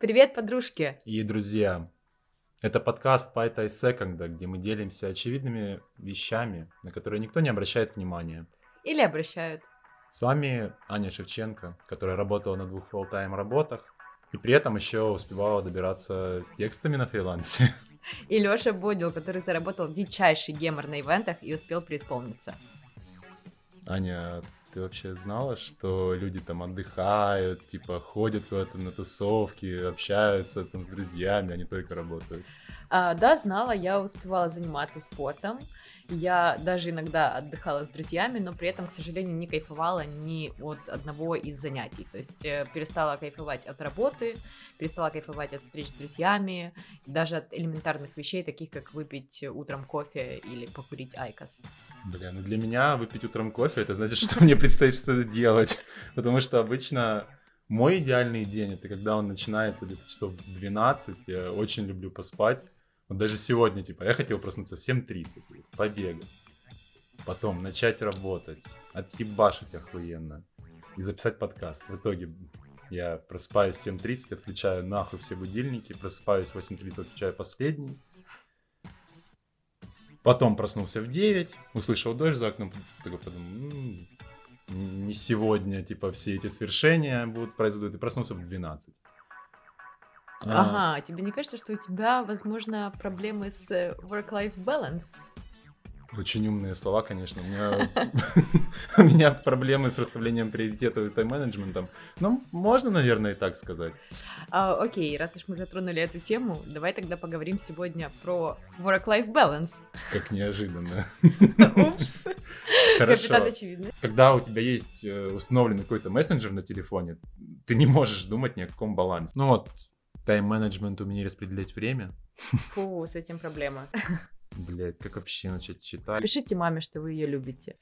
Привет, подружки! И друзья, это подкаст Пайта и Секонда, где мы делимся очевидными вещами, на которые никто не обращает внимания. Или обращают. С вами Аня Шевченко, которая работала на двух full-time работах и при этом еще успевала добираться текстами на фрилансе. И Лёша Бодил, который заработал дичайший гемор на ивентах и успел преисполниться. Аня, ты вообще знала, что люди там отдыхают, типа ходят куда-то на тусовки, общаются там с друзьями, а только работают? А, да, знала, я успевала заниматься спортом. Я даже иногда отдыхала с друзьями, но при этом, к сожалению, не кайфовала ни от одного из занятий. То есть э, перестала кайфовать от работы, перестала кайфовать от встреч с друзьями, даже от элементарных вещей, таких как выпить утром кофе или покурить айкос. Бля, ну для меня выпить утром кофе, это значит, что мне предстоит что-то делать. Потому что обычно мой идеальный день, это когда он начинается где-то часов 12, я очень люблю поспать. Вот даже сегодня, типа, я хотел проснуться в 7.30, побегать. Потом начать работать, отъебашить охуенно и записать подкаст. В итоге я просыпаюсь в 7.30, отключаю нахуй все будильники, просыпаюсь в 8.30, отключаю последний. Потом проснулся в 9, услышал дождь за окном, такой подумал, м-м, не сегодня, типа, все эти свершения будут произойдут, и проснулся в 12. А. Ага, тебе не кажется, что у тебя, возможно, проблемы с э, work-life balance? Очень умные слова, конечно. У меня, у меня проблемы с расставлением приоритетов и тайм-менеджментом. Ну, можно, наверное, и так сказать. А, окей, раз уж мы затронули эту тему, давай тогда поговорим сегодня про work-life balance. Как неожиданно. Упс. Хорошо. очевидно. Когда у тебя есть э, установленный какой-то мессенджер на телефоне, ты не можешь думать ни о каком балансе. Ну вот, Тайм-менеджмент умение распределять время. Фу, с этим проблема. Блять, как вообще начать читать? Пишите маме, что вы ее любите.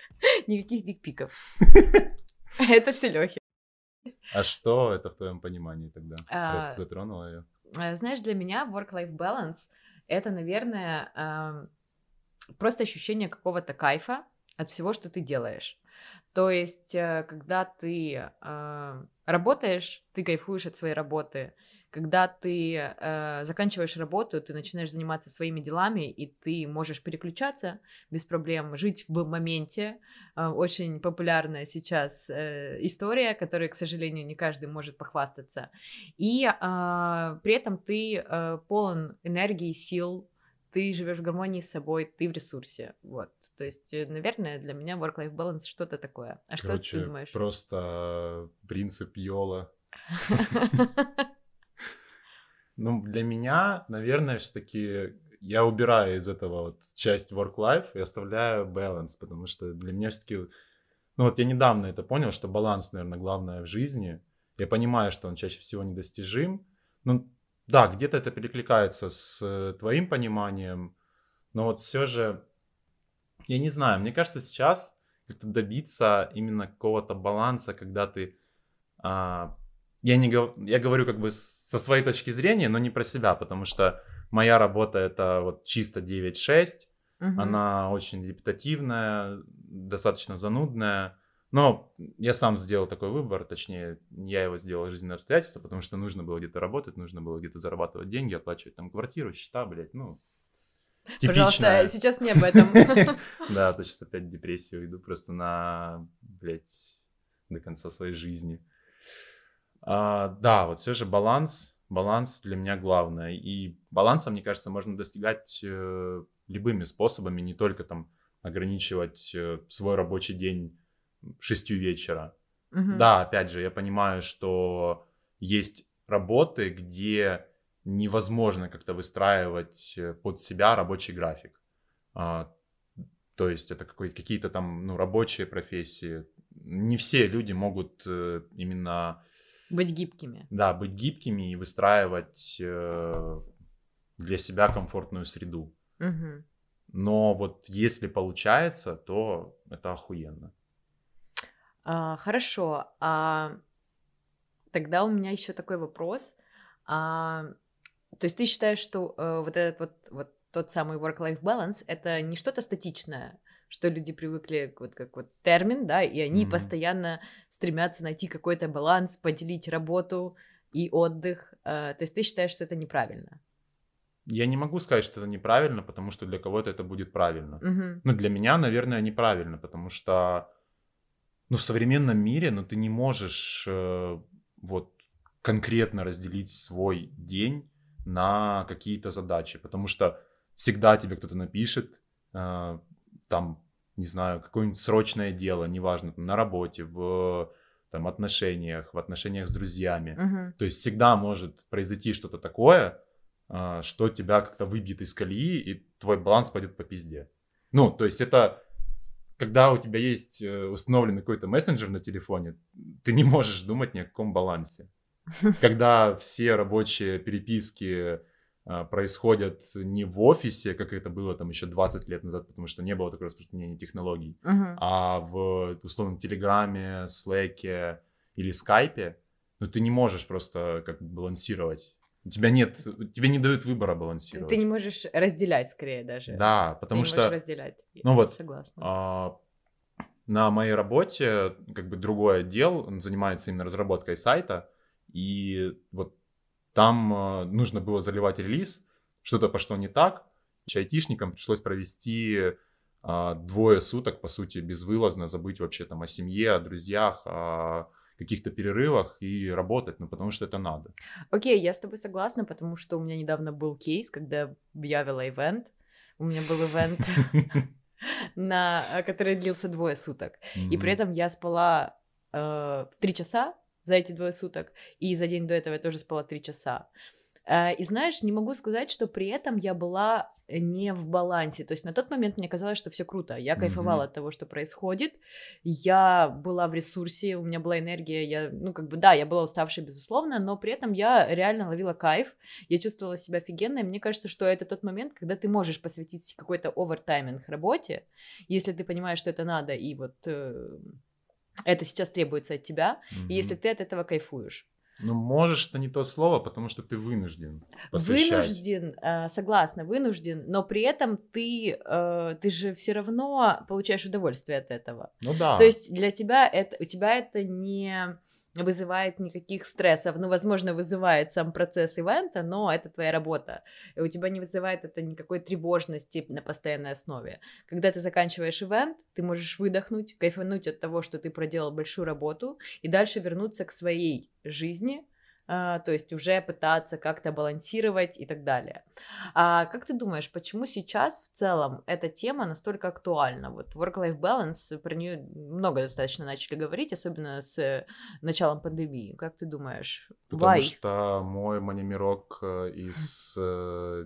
Никаких дикпиков. Это все Лехи. А что это в твоем понимании тогда? А, Просто затронула ее. А, знаешь, для меня work-life balance это, наверное, просто ощущение какого-то кайфа от всего, что ты делаешь. То есть, э, когда ты э, работаешь, ты кайфуешь от своей работы. Когда ты э, заканчиваешь работу, ты начинаешь заниматься своими делами, и ты можешь переключаться без проблем, жить в моменте. Э, очень популярная сейчас э, история, которой, к сожалению, не каждый может похвастаться. И э, при этом ты э, полон энергии, сил, ты живешь в гармонии с собой, ты в ресурсе. Вот. То есть, э, наверное, для меня work-life balance что-то такое. А Короче, что ты думаешь? Просто принцип Йола. Ну, для меня, наверное, все-таки я убираю из этого вот часть work-life и оставляю balance, потому что для меня все-таки... Ну вот я недавно это понял, что баланс, наверное, главное в жизни. Я понимаю, что он чаще всего недостижим. Ну, да, где-то это перекликается с э, твоим пониманием, но вот все же, я не знаю, мне кажется, сейчас как-то добиться именно какого-то баланса, когда ты, а, я не я говорю как бы со своей точки зрения, но не про себя, потому что моя работа это вот чисто 9-6, угу. она очень репетативная, достаточно занудная, но я сам сделал такой выбор, точнее, я его сделал жизненные обстоятельства, потому что нужно было где-то работать, нужно было где-то зарабатывать деньги, оплачивать там квартиру, счета, блядь, ну, типичная. Пожалуйста, сейчас не об этом. Да, то сейчас опять в депрессию иду просто на, блядь, до конца своей жизни. А, да, вот все же баланс, баланс для меня главное. И баланса, мне кажется, можно достигать э, любыми способами, не только там ограничивать э, свой рабочий день шестью вечера. Угу. Да, опять же, я понимаю, что есть работы, где невозможно как-то выстраивать э, под себя рабочий график. А, то есть это какие-то там ну, рабочие профессии. Не все люди могут э, именно... Быть гибкими. Да, быть гибкими и выстраивать э, для себя комфортную среду. Угу. Но вот если получается, то это охуенно. А, хорошо. А, тогда у меня еще такой вопрос. А, то есть ты считаешь, что а, вот этот вот, вот тот самый work-life balance это не что-то статичное, что люди привыкли вот как вот термин, да, и они mm-hmm. постоянно стремятся найти какой-то баланс, поделить работу и отдых. Э, то есть ты считаешь, что это неправильно? Я не могу сказать, что это неправильно, потому что для кого-то это будет правильно. Угу. Ну, для меня, наверное, неправильно, потому что, ну, в современном мире, ну, ты не можешь э, вот конкретно разделить свой день на какие-то задачи, потому что всегда тебе кто-то напишет, э, там, не знаю, какое-нибудь срочное дело, неважно, там, на работе, в там, отношениях, в отношениях с друзьями. Угу. То есть всегда может произойти что-то такое, а, что тебя как-то выбьет из колеи, и твой баланс пойдет по пизде. Ну, то есть это когда у тебя есть э, установленный какой-то мессенджер на телефоне, ты не можешь думать ни о каком балансе. Когда все рабочие переписки а, происходят не в офисе, как это было там еще 20 лет назад, потому что не было такого распространения технологий, Угу. а в условном Телеграме, Слэке или Скайпе, ну ты не можешь просто как бы балансировать. У тебя нет, тебе не дают выбора балансировать. Ты не можешь разделять, скорее даже. Да, Ты потому не что можешь разделять. ну вот, Согласна. а, на моей работе как бы другой отдел, он занимается именно разработкой сайта, и вот там а, нужно было заливать релиз, что-то пошло не так, айтишникам пришлось провести а, двое суток, по сути, безвылазно забыть вообще там о семье, о друзьях, о каких-то перерывах и работать, ну потому что это надо. Окей, я с тобой согласна, потому что у меня недавно был кейс, когда я вела ивент. У меня был ивент, на, который длился двое суток. И при этом я спала э, три часа за эти двое суток, и за день до этого я тоже спала три часа. Э, И знаешь, не могу сказать, что при этом я была не в балансе. То есть на тот момент мне казалось, что все круто. Я кайфовала Мгм. от того, что происходит. Я была в ресурсе, у меня была энергия. Я, ну, как бы, да, я была уставшей, безусловно, но при этом я реально ловила кайф. Я чувствовала себя офигенно. И мне кажется, что это тот момент, когда ты можешь посвятить какой-то овертайминг работе, если ты понимаешь, что это надо, и вот э, это сейчас требуется от тебя, и если ты от этого кайфуешь. Ну, можешь, это не то слово, потому что ты вынужден посвящать. Вынужден, э, согласна, вынужден, но при этом ты, э, ты же все равно получаешь удовольствие от этого. Ну да. То есть для тебя это, у тебя это не вызывает никаких стрессов. Ну, возможно, вызывает сам процесс ивента, но это твоя работа. И у тебя не вызывает это никакой тревожности на постоянной основе. Когда ты заканчиваешь ивент, ты можешь выдохнуть, кайфануть от того, что ты проделал большую работу, и дальше вернуться к своей жизни, то есть уже пытаться как-то балансировать и так далее. А как ты думаешь, почему сейчас в целом эта тема настолько актуальна? Вот work-life balance, про нее много достаточно начали говорить, особенно с началом пандемии. Как ты думаешь? Потому Why? что мой манимирок э, из э,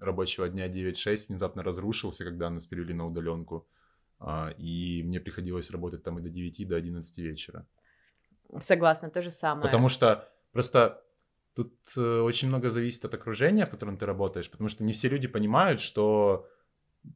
рабочего дня 9-6 внезапно разрушился, когда нас перевели на удаленку. А, И мне приходилось работать там и до 9, и до 11 вечера. Согласна, то же самое. Потому что просто тут э, очень много зависит от окружения, в котором ты работаешь, потому что не все люди понимают, что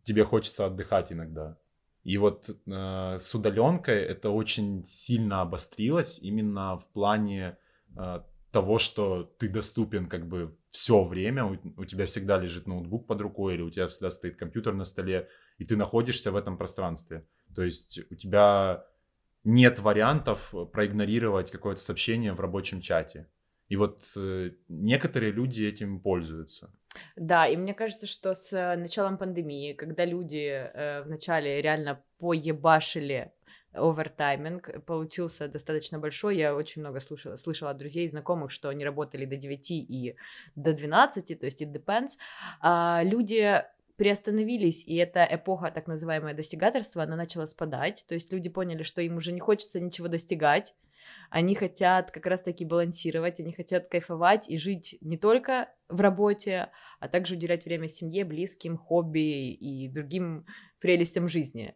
тебе хочется отдыхать иногда. И вот э, с удаленкой это очень сильно обострилось именно в плане э, того, что ты доступен как бы все время, у, у тебя всегда лежит ноутбук под рукой или у тебя всегда стоит компьютер на столе, и ты находишься в этом пространстве. То есть у тебя нет вариантов проигнорировать какое-то сообщение в рабочем чате. И вот э, некоторые люди этим пользуются. Да, и мне кажется, что с э, началом пандемии, когда люди э, вначале реально поебашили овертайминг получился достаточно большой. Я очень много слушала, слышала от друзей и знакомых, что они работали до 9 и до 12, то есть it depends. А, люди приостановились, и эта эпоха, так называемое достигаторство, она начала спадать, то есть люди поняли, что им уже не хочется ничего достигать, они хотят как раз-таки балансировать, они хотят кайфовать и жить не только в работе, а также уделять время семье, близким, хобби и другим прелестям жизни.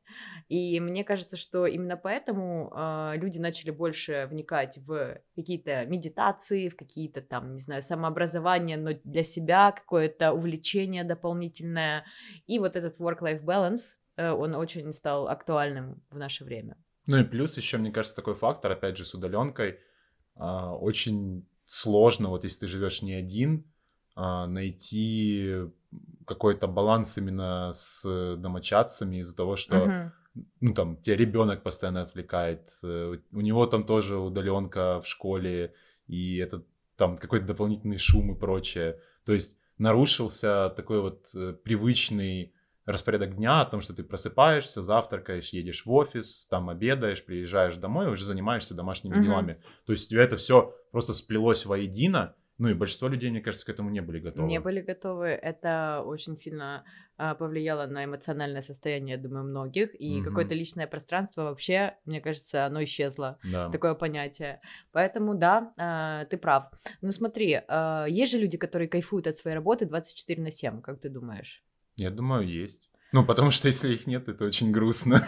И мне кажется, что именно поэтому э, люди начали больше вникать в какие-то медитации, в какие-то там, не знаю, самообразование, но для себя какое-то увлечение дополнительное. И вот этот work-life balance, э, он очень стал актуальным в наше время. Ну и плюс еще, мне кажется, такой фактор, опять же, с удаленкой, а, очень сложно, вот если ты живешь не один, а, найти какой-то баланс именно с домочадцами из-за того, что, Мгм. ну там, тебя ребенок постоянно отвлекает, э, у него там тоже удаленка в школе, и это там какой-то дополнительный шум и прочее. То есть нарушился такой вот э, привычный распорядок дня о том, что ты просыпаешься, завтракаешь, едешь в офис, там обедаешь, приезжаешь домой, уже занимаешься домашними mm-hmm. делами. То есть у тебя это все просто сплелось воедино, ну и большинство людей, мне кажется, к этому не были готовы. Не были готовы. Это очень сильно а, повлияло на эмоциональное состояние, я думаю, многих. И угу. какое-то личное пространство вообще, мне кажется, оно исчезло. Да. Такое понятие. Поэтому да, а, ты прав. Ну смотри, а, есть же люди, которые кайфуют от своей работы 24 на 7, как ты думаешь? Я думаю, есть. Ну, потому что если их нет, это очень грустно.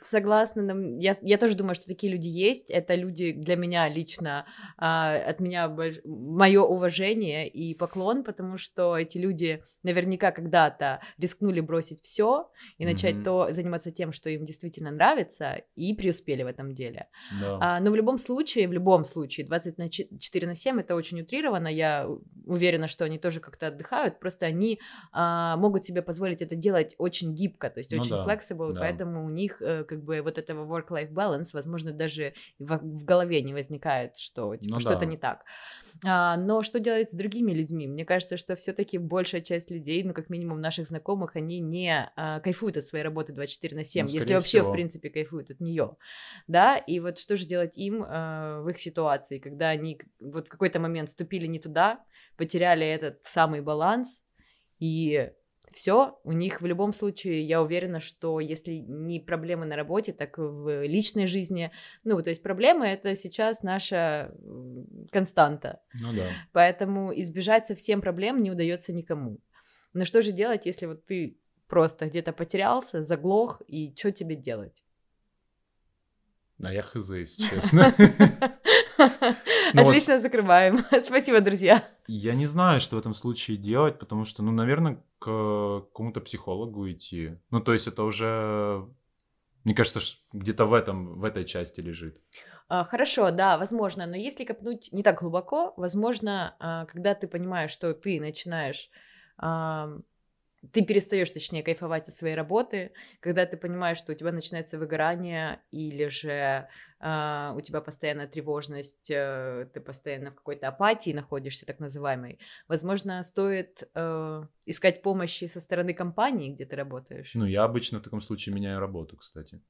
Согласна. Я, я тоже думаю, что такие люди есть. Это люди для меня лично, а, от меня больш... мое уважение и поклон, потому что эти люди наверняка когда-то рискнули бросить все и начать mm-hmm. то заниматься тем, что им действительно нравится, и преуспели в этом деле. Да. А, но в любом случае, в любом случае, 24 на 7 это очень утрировано. Я уверена, что они тоже как-то отдыхают, просто они а, могут себе позволить это делать очень гибко, то есть ну, очень да, flexible, да. поэтому у них э, как бы вот этого work-life balance, возможно, даже в, в голове не возникает, что типа, ну, что-то да. не так. А, но что делать с другими людьми? Мне кажется, что все-таки большая часть людей, ну как минимум наших знакомых, они не а, кайфуют от своей работы 24 на 7, ну, если вообще всего. в принципе кайфуют от нее, да, и вот что же делать им а, в их ситуации, когда они вот в какой-то момент ступили не туда, потеряли этот самый баланс, и все, у них в любом случае, я уверена, что если не проблемы на работе, так в личной жизни, ну, то есть проблемы это сейчас наша константа. Ну да. Поэтому избежать совсем проблем не удается никому. Но что же делать, если вот ты просто где-то потерялся, заглох, и что тебе делать? А я хз, если честно. Ну Отлично, закрываем. Спасибо, друзья. Я не знаю, что в этом случае делать, потому что, ну, наверное, к какому-то психологу идти. Ну, то есть это уже, мне кажется, где-то в этом, в этой части лежит. А, хорошо, да, возможно, но если копнуть не так глубоко, возможно, а, когда ты понимаешь, что ты начинаешь ты перестаешь, точнее, кайфовать от своей работы, когда ты понимаешь, что у тебя начинается выгорание, или же у тебя постоянная тревожность, э, ты постоянно в какой-то апатии находишься, так называемой. Возможно, стоит э, искать помощи со стороны компании, где ты работаешь. Ну, я обычно в таком случае меняю работу, кстати.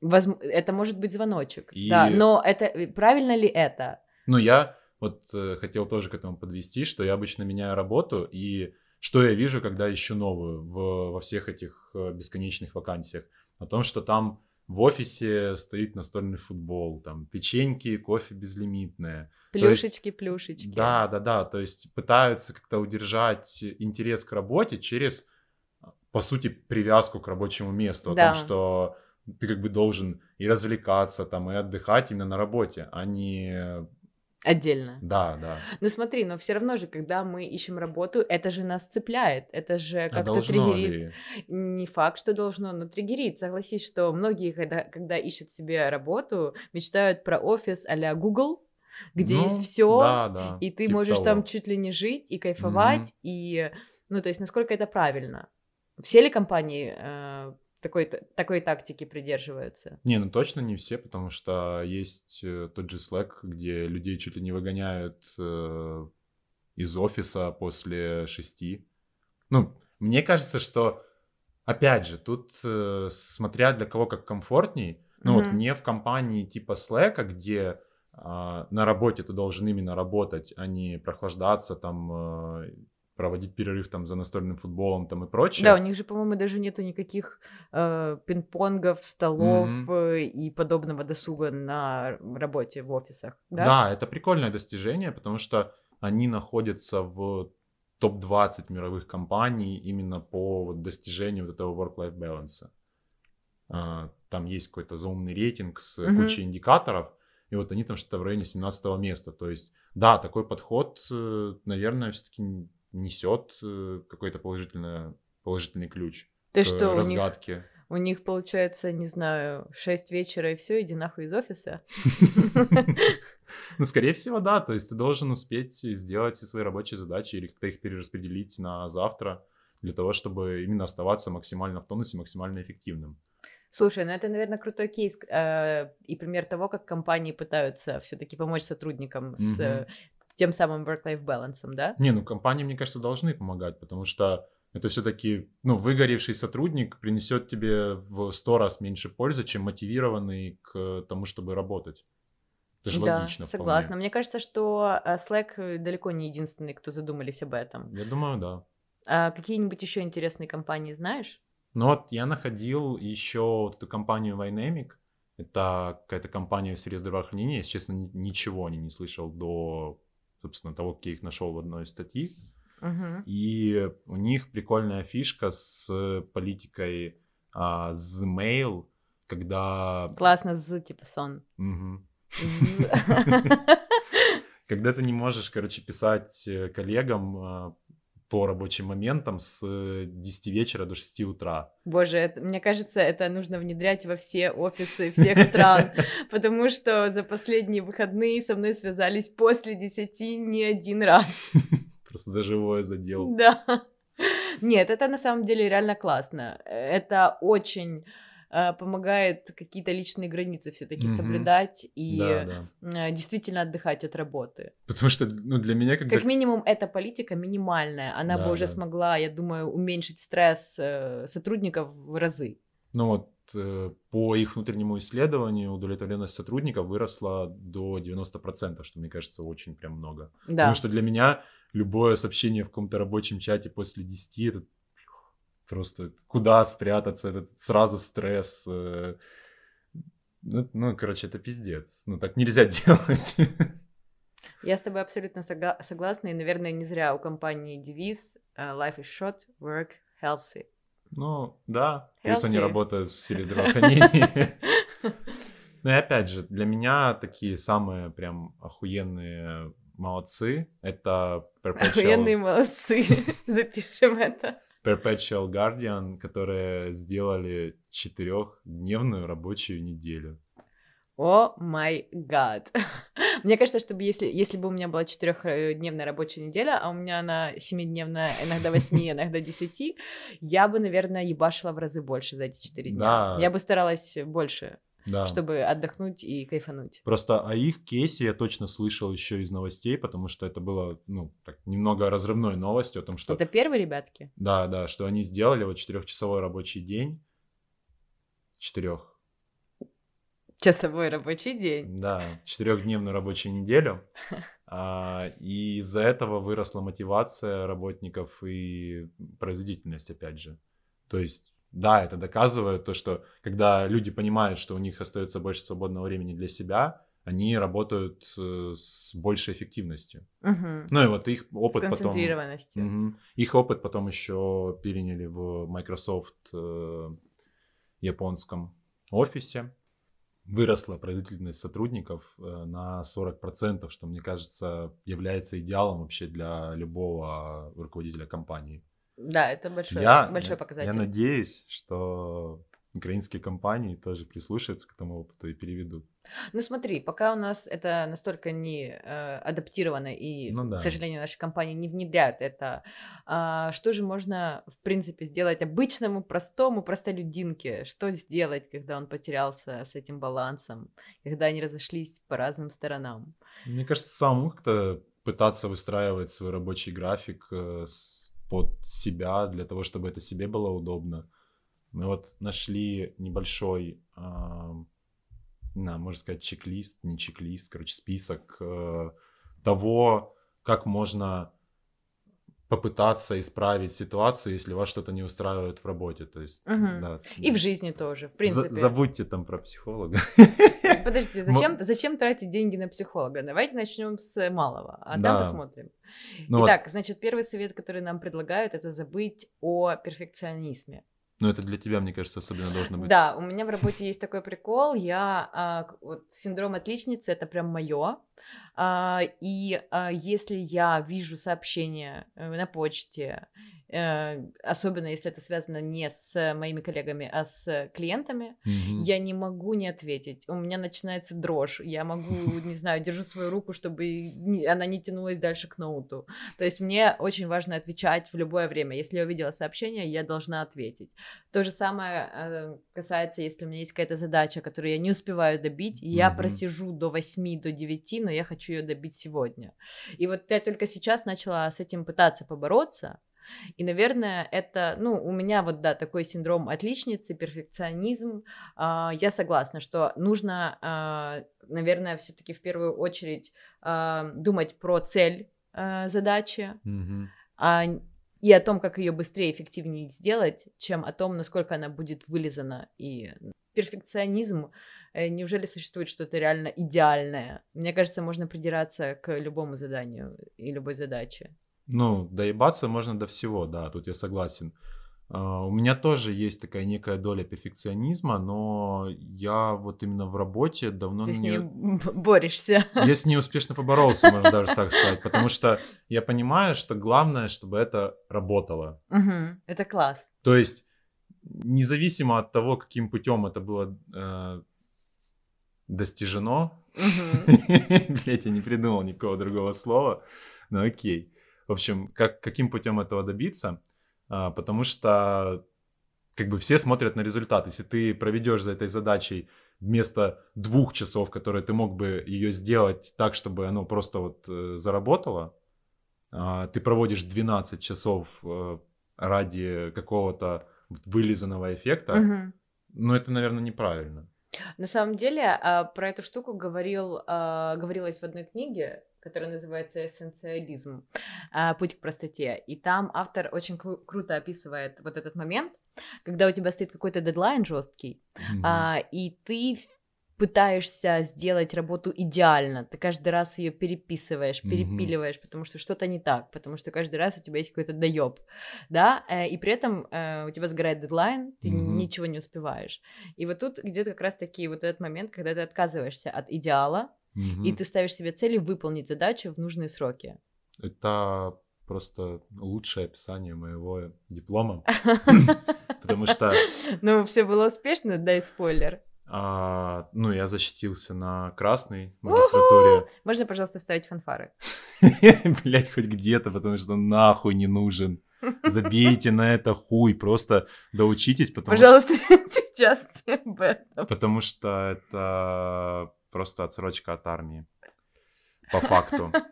Возм... Это может быть звоночек, И... да, но это э, правильно ли это? Ну, я вот э, хотел тоже к этому подвести, что я обычно меняю работу, и что я вижу, когда ищу новую в, во всех этих бесконечных вакансиях? О том, что там в офисе стоит настольный футбол, там печеньки, кофе безлимитное. Плюшечки, есть, плюшечки. Да, да, да. То есть пытаются как-то удержать интерес к работе через, по сути, привязку к рабочему месту. Да. О том, что ты как бы должен и развлекаться там, и отдыхать именно на работе, а не Отдельно. Да, да. Ну смотри, но все равно же, когда мы ищем работу, это же нас цепляет, это же а как-то а триггерит. Ли? Не факт, что должно, но триггерит. Согласись, что многие, когда, когда ищут себе работу, мечтают про офис а-ля Google, где ну, есть все, да, да, и ты типа можешь того. там чуть ли не жить и кайфовать, mm-hmm. и, ну, то есть, насколько это правильно. Все ли компании э, такой, такой тактики придерживаются? Не, ну точно не все, потому что есть э, тот же Slack, где людей чуть ли не выгоняют э, из офиса после шести. Ну, мне кажется, что, опять же, тут э, смотря для кого как комфортней, ну mm-hmm. вот мне в компании типа Slack, где э, на работе ты должен именно работать, а не прохлаждаться там э, проводить перерыв там за настольным футболом там и прочее. Да, у них же, по-моему, даже нету никаких э, пинг-понгов, столов mm-hmm. и подобного досуга на работе в офисах. Да? да, это прикольное достижение, потому что они находятся в топ-20 мировых компаний именно по вот, достижению вот этого work-life balance. А, там есть какой-то заумный рейтинг с mm-hmm. кучей индикаторов, и вот они там что-то в районе 17 места. То есть, да, такой подход, э, наверное, все-таки несет э, какой-то положительный, положительный ключ Ты к что, разгадке. У них, у них получается, не знаю, 6 вечера и все, иди нахуй из офиса. Ну, скорее всего, да. То есть ты должен успеть сделать все свои рабочие задачи или как-то их перераспределить на завтра для того, чтобы именно оставаться максимально в тонусе, максимально эффективным. Слушай, ну это, наверное, крутой кейс э, и пример того, как компании пытаются все-таки помочь сотрудникам с э, тем самым work-life balance, да? Не, ну компании, мне кажется, должны помогать, потому что это все-таки, ну, выгоревший сотрудник принесет тебе в сто раз меньше пользы, чем мотивированный к тому, чтобы работать. Это же да, логично. согласна. Вполне. Мне кажется, что э, Slack далеко не единственный, кто задумались об этом. Я думаю, да. А какие-нибудь еще интересные компании знаешь? Ну вот я находил еще вот эту компанию Vynamic. Это какая-то компания в сфере здравоохранения. Если честно, ничего не слышал до, собственно, того, как я их нашел в одной статье. Угу. И у них прикольная фишка с политикой а, Zmail, когда... Классно, з типа сон. Когда ты не можешь, короче, писать э, коллегам а, по рабочим моментам с 10 вечера до 6 утра. Боже, это, мне кажется, это нужно внедрять во все офисы всех стран, потому что за последние выходные со мной связались после 10 не один раз. Просто за живое задел. Да. Нет, это на самом деле реально классно. Это очень э, помогает какие-то личные границы все-таки mm-hmm. соблюдать и да, да. Э, действительно отдыхать от работы. Потому что, ну, для меня когда... Как минимум, эта политика минимальная. Она да, бы уже да. смогла, я думаю, уменьшить стресс э, сотрудников в разы. Ну вот, по их внутреннему исследованию удовлетворенность сотрудников выросла до 90%, что, мне кажется, очень прям много. Да. Потому что для меня любое сообщение в каком-то рабочем чате после 10, это просто куда спрятаться, этот сразу стресс. Э, ну, ну, короче, это пиздец. Ну, так нельзя делать. Я с тобой абсолютно согла- согласна, и, наверное, не зря у компании девиз uh, «Life is short, work healthy». Ну, да, healthy. плюс они работают в сфере здравоохранения. Ну и опять же, для меня такие самые прям охуенные молодцы. Это Perpetual... Охуенные молодцы. Запишем это. Perpetual Guardian, которые сделали четырехдневную рабочую неделю. О май гад. Мне кажется, чтобы если, если бы у меня была четырехдневная рабочая неделя, а у меня она семидневная, иногда восьми, иногда десяти, я бы, наверное, ебашила в разы больше за эти четыре дня. Да. Я бы старалась больше да. чтобы отдохнуть и кайфануть. Просто о их кейсе я точно слышал еще из новостей, потому что это было, ну, так, немного разрывной новостью о том, что... Это первые ребятки? Да, да, что они сделали вот четырехчасовой рабочий день. Четырех. Часовой рабочий день. Да, четырехдневную рабочую неделю. А, и из-за этого выросла мотивация работников и производительность, опять же. То есть да, это доказывает то, что когда люди понимают, что у них остается больше свободного времени для себя, они работают э, с большей эффективностью. Угу. Ну и вот их опыт потом... Угу, их опыт потом еще переняли в Microsoft э, японском офисе. Выросла производительность сотрудников э, на 40%, что, мне кажется, является идеалом вообще для любого руководителя компании. Да, это большой, я, большой показатель. Я надеюсь, что украинские компании тоже прислушаются к этому опыту и переведут. Ну смотри, пока у нас это настолько не э, адаптировано и, ну, да. к сожалению, наши компании не внедряют это, э, что же можно, в принципе, сделать обычному, простому, простолюдинке? Что сделать, когда он потерялся с этим балансом, когда они разошлись по разным сторонам? Мне кажется, самому как-то пытаться выстраивать свой рабочий график э, с под себя, для того, чтобы это себе было удобно. Мы вот нашли небольшой, э, на, можно сказать, чек-лист, не чек-лист, короче, список э, того, как можно попытаться исправить ситуацию, если вас что-то не устраивает в работе. То есть, угу. да. И в жизни тоже, в принципе. За забудьте там про психолога. Подождите, зачем, зачем тратить деньги на психолога? Давайте начнем с малого, а да. там посмотрим. Ну Итак, вот. значит, первый совет, который нам предлагают, это забыть о перфекционизме. Ну, это для тебя, мне кажется, особенно должно быть. Да, у меня в работе есть такой прикол. Я а, вот синдром отличницы это прям мое. А, и а, если я вижу сообщение э, на почте, Э, особенно если это связано не с моими коллегами, а с клиентами, mm-hmm. я не могу не ответить. У меня начинается дрожь. Я могу, не знаю, держу свою руку, чтобы она не тянулась дальше к ноуту. То есть мне очень важно отвечать в любое время. Если я увидела сообщение, я должна ответить. То же самое э, касается, если у меня есть какая-то задача, которую я не успеваю добить, и я mm-hmm. просижу до 8, до 9, но я хочу ее добить сегодня. И вот я только сейчас начала с этим пытаться побороться, и, наверное, это, ну, у меня вот, да, такой синдром отличницы, перфекционизм. А, я согласна, что нужно, а, наверное, все-таки в первую очередь а, думать про цель задачи. Mm-hmm. и о том, как ее быстрее и эффективнее сделать, чем о том, насколько она будет вылизана. И перфекционизм, неужели существует что-то реально идеальное? Мне кажется, можно придираться к любому заданию и любой задаче. Ну, доебаться можно до всего, да, тут я согласен. Uh, у меня тоже есть такая некая доля перфекционизма, но я вот именно в работе давно... Ты с ней борешься. Я с ней успешно поборолся, можно даже так сказать, потому что я понимаю, что главное, чтобы это работало. Это класс. То есть, независимо от того, каким путем это было э, достижено, блять, я не придумал никакого другого слова, но окей. В общем, как, каким путем этого добиться? А, потому что как бы все смотрят на результат. Если ты проведешь за этой задачей вместо двух часов, которые ты мог бы ее сделать так, чтобы оно просто вот э, заработало, а, ты проводишь 12 часов э, ради какого-то вылизанного эффекта, угу. ну это, наверное, неправильно. На самом деле а, про эту штуку говорил, а, говорилось в одной книге, которая называется «Эссенциализм. А, путь к простоте». И там автор очень кру- круто описывает вот этот момент, когда у тебя стоит какой-то дедлайн жесткий, mm-hmm. и ты пытаешься сделать работу идеально, ты каждый раз ее переписываешь, перепиливаешь, mm-hmm. потому что что-то не так, потому что каждый раз у тебя есть какой-то доеб, да, э, и при этом э, у тебя сгорает дедлайн, ты mm-hmm. ничего не успеваешь. И вот тут идет как раз таки вот этот момент, когда ты отказываешься от идеала, mm-hmm. и ты ставишь себе цели выполнить задачу в нужные сроки. Это просто лучшее описание моего диплома, потому что... Ну, все было успешно, дай спойлер. А, ну, я защитился на красной магистратуре. Можно, пожалуйста, вставить фанфары? Блять, хоть где-то, потому что нахуй не нужен. Забейте на это хуй, просто доучитесь, потому Пожалуйста, что... сейчас об этом. Потому что это просто отсрочка от армии, по факту.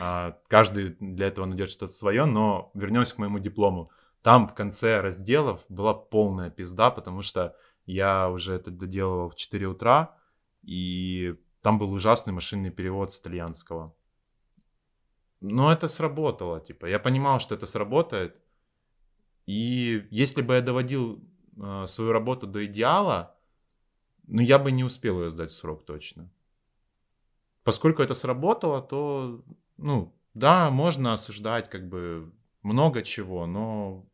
А, каждый для этого найдет что-то свое, но вернемся к моему диплому. Там в конце разделов была полная пизда, потому что я уже это доделывал в 4 утра, и там был ужасный машинный перевод с итальянского. Но это сработало, типа, я понимал, что это сработает, и если бы я доводил э, свою работу до идеала, ну, я бы не успел ее сдать в срок точно. Поскольку это сработало, то, ну, да, можно осуждать как бы много чего, но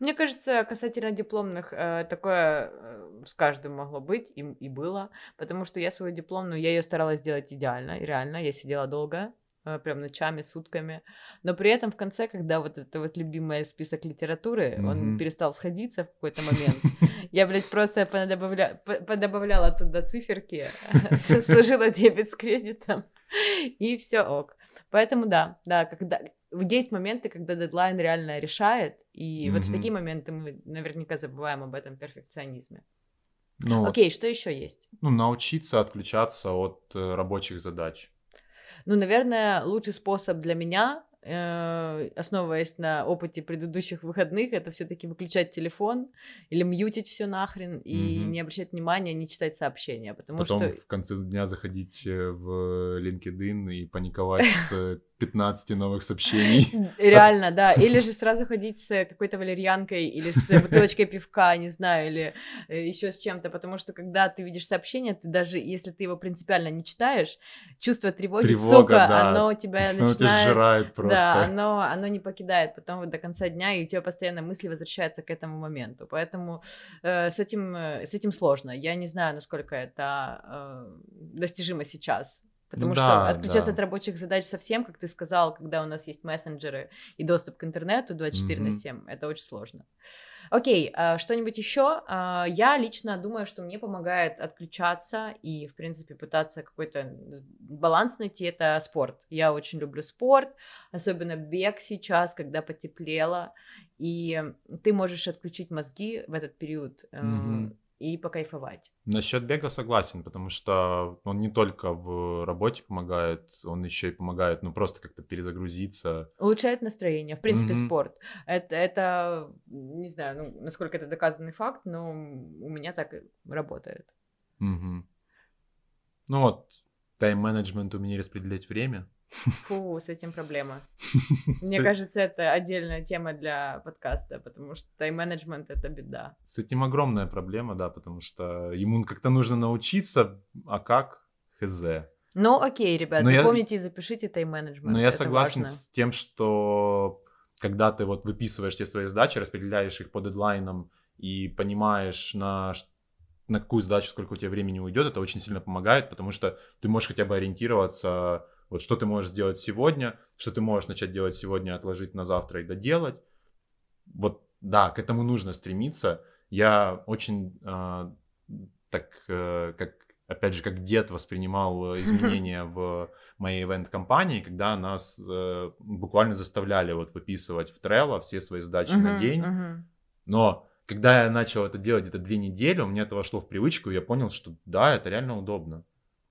мне кажется, касательно дипломных, э, такое э, с каждым могло быть и, и было, потому что я свою дипломную, я ее старалась сделать идеально, и реально, я сидела долго, э, прям ночами, сутками, но при этом в конце, когда вот это вот любимый список литературы, mm-hmm. он перестал сходиться в какой-то момент, я, блядь, просто подобавля... подобавляла туда циферки, сложила дебет с кредитом, и все ок. Поэтому да, да, когда есть моменты, когда дедлайн реально решает, и mm-hmm. вот в такие моменты мы наверняка забываем об этом перфекционизме. Ну, Окей, что еще есть? Ну, научиться отключаться от э, рабочих задач. Ну, наверное, лучший способ для меня основываясь на опыте предыдущих выходных, это все-таки выключать телефон или мьютить все нахрен и угу. не обращать внимания, не читать сообщения, потому Потом что в конце дня заходить э, в LinkedIn и паниковать с 15 новых сообщений. Реально, да. Или же сразу ходить с какой-то валерьянкой или с бутылочкой пивка, не знаю, или э, еще с чем-то, потому что когда ты видишь сообщение, ты даже если ты его принципиально не читаешь, чувство тревоги, Тревога, сука, да. оно тебя начинает... Оно тебя сжирает просто. Да, оно, оно не покидает потом вот до конца дня, и у тебя постоянно мысли возвращаются к этому моменту. Поэтому э, с, этим, э, с этим сложно. Я не знаю, насколько это э, достижимо сейчас. Потому Да, что отключаться да. от рабочих задач совсем, как ты сказал, когда у нас есть мессенджеры и доступ к интернету 24 на Мгм. 7, это очень сложно. Окей, а, что-нибудь еще? А, Я лично думаю, что мне помогает отключаться и, в принципе, пытаться какой-то баланс найти, это спорт. Я очень люблю спорт, особенно бег сейчас, когда потеплело, и ты можешь отключить мозги в этот период Мгм. И покайфовать. Насчет бега согласен, потому что он не только в работе помогает, он еще и помогает, ну, просто как-то перезагрузиться. Улучшает настроение. В принципе, Мгм. спорт. Это, это, не знаю, ну, насколько это доказанный факт, но у меня так работает. Мгм. Ну вот, тайм-менеджмент умение распределять время. Фу, с этим проблема. Мне кажется, это отдельная тема для подкаста, потому что тайм-менеджмент — это беда. С этим огромная проблема, да, потому что ему как-то нужно научиться, а как? Хз. Ну, окей, ребят, Но запомните и запишите тайм-менеджмент. Но я согласен важно. с тем, что когда ты вот выписываешь все свои задачи, распределяешь их по дедлайнам и понимаешь, на, на какую задачу сколько у тебя времени уйдет, это очень сильно помогает, потому что ты можешь хотя бы ориентироваться, вот что ты можешь сделать сегодня, что ты можешь начать делать сегодня, отложить на завтра и доделать. Вот, да, к этому нужно стремиться. Я очень а, так, э, как, опять же, как дед воспринимал э, изменения в моей ивент-компании, когда нас э, буквально заставляли вот выписывать в Trello все свои задачи на день. Но когда я начал это делать где-то две недели, у меня это вошло в привычку, и я понял, что да, это реально удобно.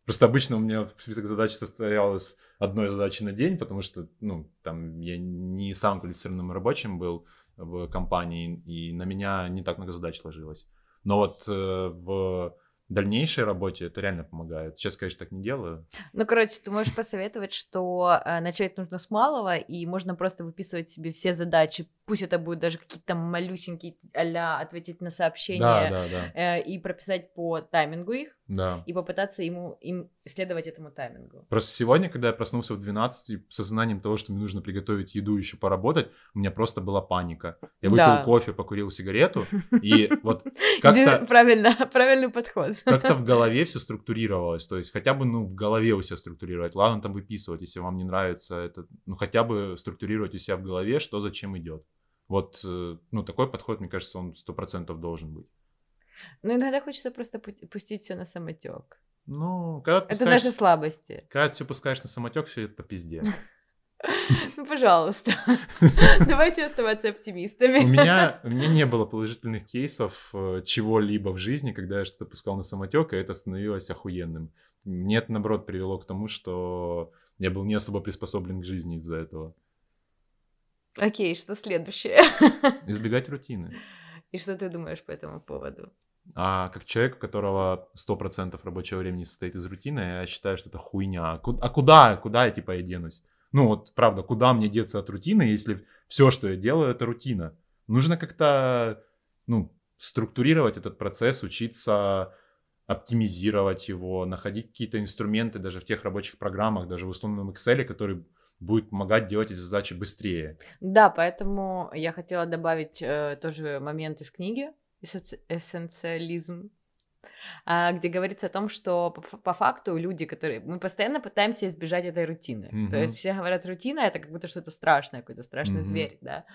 Просто обычно у меня список задач состоял из одной задачи на день, потому что, ну, там я не самым квалифицированным рабочим был в компании, и на меня не так много задач ложилось. Но вот э, в дальнейшей работе это реально помогает. Сейчас, конечно, так не делаю. Ну, короче, ты можешь посоветовать, что э, начать нужно с малого, и можно просто выписывать себе все задачи. Пусть это будут даже какие-то малюсенькие а ответить на Да, сообщения да, да, э, и прописать по таймингу их, да. и попытаться ему, им следовать этому таймингу. Просто сегодня, когда я проснулся в 12 и с сознанием того, что мне нужно приготовить еду и еще поработать, у меня просто была паника. Я выпил Да. кофе, покурил сигарету, и вот как-то Правильно, правильный подход. как-то в голове все структурировалось. То есть хотя бы ну, в голове у себя структурировать. Ладно, там выписывать, если вам не нравится это. Ну хотя бы структурировать у себя в голове, что зачем идет. Вот, э, ну, такой подход, мне кажется, он сто процентов должен быть. Ну, иногда хочется просто пу- пустить все на самотек. Ну, когда Это пускаешь, наши слабости. когда все пускаешь на самотек, все это по пизде. Ну, пожалуйста. Давайте оставаться У оптимистами. меня, у меня не было положительных кейсов э, чего-либо в жизни, когда я что-то пускал на самотек, и это становилось охуенным. Мне это, наоборот, привело к тому, что я был не особо приспособлен к жизни из-за этого. Окей, что следующее? Избегать рутины. И что ты думаешь по этому поводу? А как человек, у которого 100% рабочего времени состоит из рутины, я считаю, что это хуйня. А а куда, куда я, типа, я денусь? Ну, вот, правда, куда мне деться от рутины, если все, что я делаю, это рутина? Нужно как-то, ну, структурировать этот процесс, учиться оптимизировать его, находить какие-то инструменты даже в тех рабочих программах, даже в условном Excel, который будет помогать делать эти задачи быстрее. Да, поэтому я хотела добавить э, тоже момент из книги «Эссенци- «Эссенциализм», где говорится о том, что по, по факту люди, которые... Мы постоянно пытаемся избежать этой рутины. Мгм. То есть все говорят, рутина — это как будто что-то страшное, какой-то страшный Мгм. зверь, да.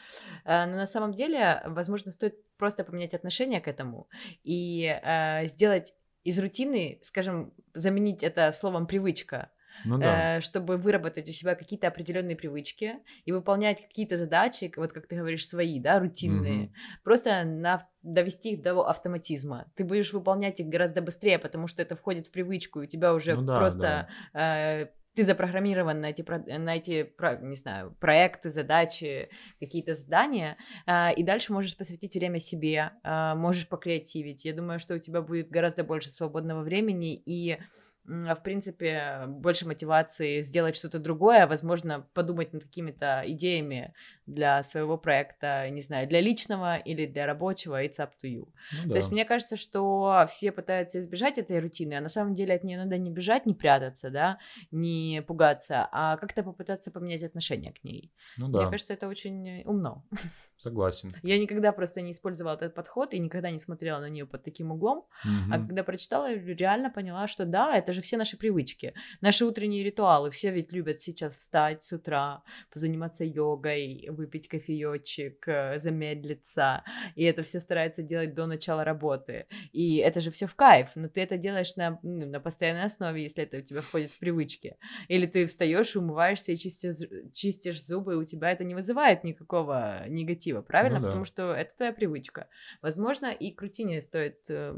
А, но на самом деле, возможно, стоит просто поменять отношение к этому и э, сделать из рутины, скажем, заменить это словом «привычка», Ну да. э, чтобы выработать у себя какие-то определенные привычки и выполнять какие-то задачи, вот как ты говоришь, свои, да, рутинные, Мгм. просто на, довести их до автоматизма. Ты будешь выполнять их гораздо быстрее, потому что это входит в привычку, и у тебя уже Ну да, просто э, ты запрограммирован на эти, на эти не знаю, проекты, задачи, какие-то задания, э, и дальше можешь посвятить время себе, э, можешь покреативить. Я думаю, что у тебя будет гораздо больше свободного времени и в принципе, больше мотивации сделать что-то другое, возможно, подумать над какими-то идеями для своего проекта, не знаю, для личного или для рабочего, it's up to you. Ну То да. есть мне кажется, что все пытаются избежать этой рутины, а на самом деле от нее надо не бежать, не прятаться, да, не пугаться, а как-то попытаться поменять отношение к ней. Ну Мне да, кажется, это очень умно. согласен. Я никогда просто не использовала этот подход и никогда не смотрела на нее под таким углом, а Мгм. когда прочитала, реально поняла, что да, это это же все наши привычки, наши утренние ритуалы. Все ведь любят сейчас встать с утра, позаниматься йогой, выпить кофеечек, э, замедлиться. И это все стараются делать до начала работы. И это же все в кайф, но ты это делаешь на, ну, на постоянной основе, если это у тебя входит в привычки. Или ты встаешь, умываешься и чистишь, чистишь зубы, и у тебя это не вызывает никакого негатива, правильно? Ну да. Потому что это твоя привычка. Возможно, и к рутине стоит э,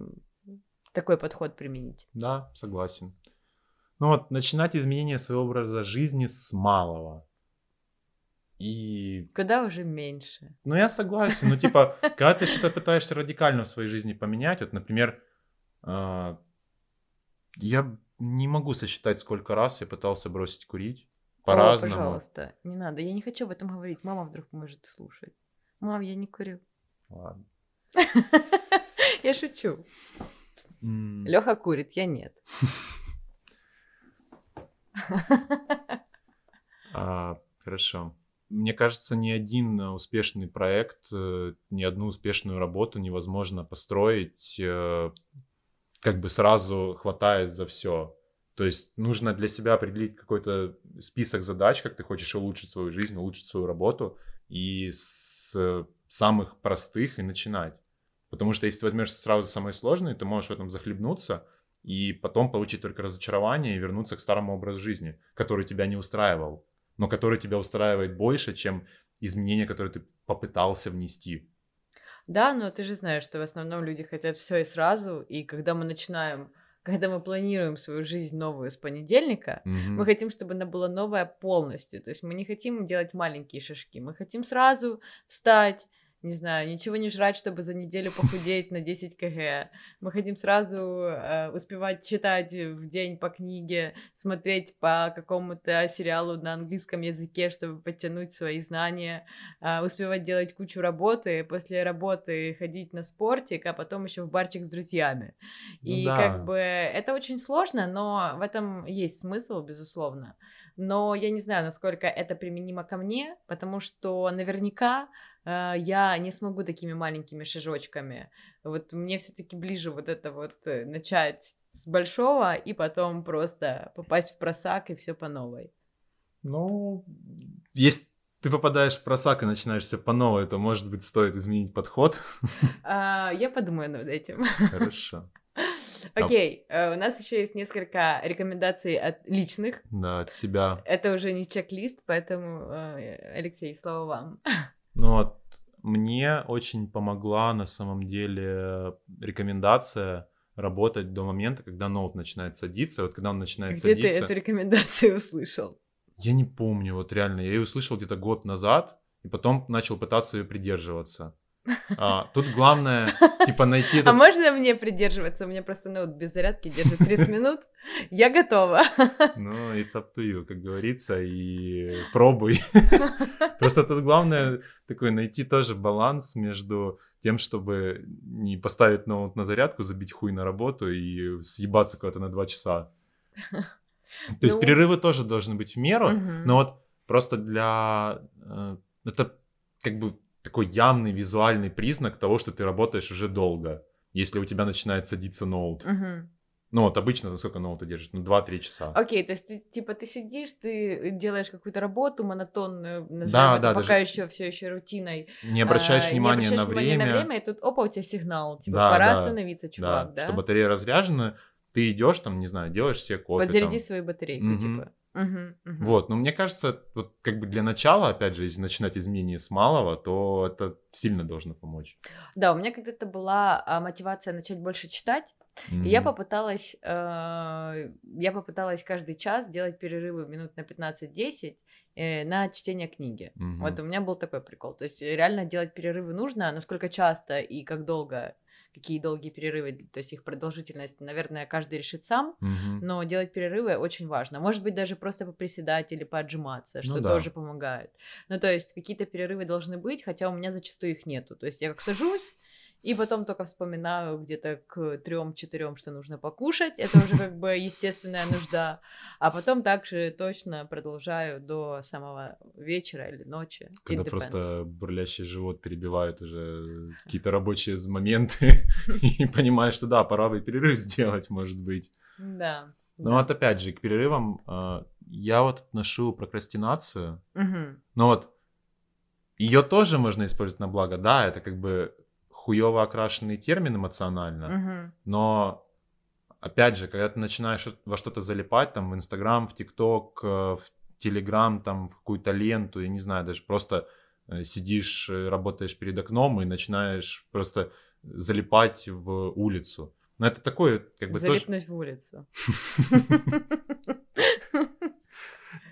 такой подход применить. Да, согласен. Ну вот, начинать изменение своего образа жизни с малого. И... Куда уже меньше. Ну, я согласен. Ну, типа, когда ты что-то пытаешься радикально в своей жизни поменять, вот, например, э, я не могу сосчитать, сколько раз я пытался бросить курить. По-разному. пожалуйста, не надо. Я не хочу об этом говорить. Мама вдруг может слушать. Мам, я не курю. Ладно. Я шучу. М, Леха курит, я нет. а, хорошо. Мне кажется, ни один э, успешный проект, э, ни одну успешную работу невозможно построить э, как бы сразу хватаясь за все. То есть нужно для себя определить какой-то список задач, как ты хочешь улучшить свою жизнь, улучшить свою работу, и с самых простых и начинать. Потому что если ты возьмешь сразу самые сложные, ты можешь в этом захлебнуться и потом получить только разочарование и вернуться к старому образу жизни, который тебя не устраивал, но который тебя устраивает больше, чем изменения, которые ты попытался внести. Да, но ты же знаешь, что в основном люди хотят все и сразу, и когда мы начинаем, когда мы планируем свою жизнь новую с понедельника, Мгм. мы хотим, чтобы она была новая полностью. То есть мы не хотим делать маленькие шажки, мы хотим сразу встать, не знаю, ничего не жрать, чтобы за неделю похудеть на 10 кг. Мы хотим сразу э, успевать читать в день по книге, смотреть по какому-то сериалу на английском языке, чтобы подтянуть свои знания, а, успевать делать кучу работы, после работы ходить на спортик, а потом еще в барчик с друзьями. Ну И да. как бы это очень сложно, но в этом есть смысл, безусловно. Но я не знаю, насколько это применимо ко мне, потому что наверняка э, я не смогу такими маленькими шажочками. Вот мне все-таки ближе вот это вот э, начать с большого и потом просто попасть в просак и все по новой. Ну, если ты попадаешь в просак и начинаешь все по новой, то, может быть, стоит изменить подход. А, я подумаю над этим. Хорошо. Окей, э, у нас еще есть несколько рекомендаций от личных. Да, от себя. Это уже не чек-лист, поэтому, э, Алексей, слово вам. Ну вот, мне очень помогла на самом деле рекомендация работать до момента, когда ноут начинает садиться. Вот когда он начинает Где ты садиться... эту рекомендацию услышал? Я не помню, вот реально. Я ее услышал где-то год назад, и потом начал пытаться ее придерживаться. А, тут главное, типа, найти А этот... можно мне придерживаться? У меня просто ноут без зарядки держит 30 минут. Я готова. Ну, it's up to you, как говорится, и пробуй. Просто тут главное такой найти тоже баланс между тем, чтобы не поставить ноут на зарядку, забить хуй на работу и съебаться куда-то на два часа. То есть Ну. перерывы тоже должны быть в меру, но вот просто для... э, Это как бы такой явный визуальный признак того, что ты работаешь уже долго, если у тебя начинает садиться ноут. Мгм. Ну вот обычно, ну сколько ноута держишь? Ну 2-3 часа. Окей, то есть ты, типа ты сидишь, ты делаешь какую-то работу монотонную, Да, это да, пока еще все еще рутиной. Не обращаешь а, не внимания обращаешь на внимания время. на время, и тут опа, у тебя сигнал, типа Да, пора да, остановиться, чувак, да? что батарея разряжена, ты идешь там, не знаю, делаешь себе кофе. Подзаряди там. свою батарейку, Мгм. типа. Вот, но мне кажется, вот как бы для начала, опять же, если начинать изменения с малого, то это сильно должно помочь. Да, у меня когда-то была а, мотивация начать больше читать, и я попыталась, э, я попыталась каждый час делать перерывы минут на 15-10 э, на чтение книги. Мгм. Вот у меня был такой прикол. То есть реально делать перерывы нужно, насколько часто и как долго, какие долгие перерывы, то есть их продолжительность, наверное, каждый решит сам, Мгм. но делать перерывы очень важно. Может быть, даже просто поприседать или поотжиматься, что Ну да. тоже помогает. Ну, то есть какие-то перерывы должны быть, хотя у меня зачастую их нету. То есть я как сажусь, и потом только вспоминаю где-то к трем-четырем, что нужно покушать. Это уже как бы естественная нужда. А потом также точно продолжаю до самого вечера или ночи. Когда просто бурлящий живот перебивает уже какие-то рабочие моменты и понимаешь, что да, пора бы перерыв сделать, может быть. Да. Ну Да. вот опять же, к перерывам э, я вот отношу прокрастинацию. Но вот ее тоже можно использовать на благо. Да, это как бы хуево окрашенный термин эмоционально. Мгм. Но опять же, когда ты начинаешь во что-то залипать, там в Инстаграм, в ТикТок, э, в Телеграм, там в какую-то ленту, я не знаю, даже просто э, сидишь, работаешь перед окном и начинаешь просто залипать в улицу. Но это такое, как бы тоже... Залипнуть в улицу.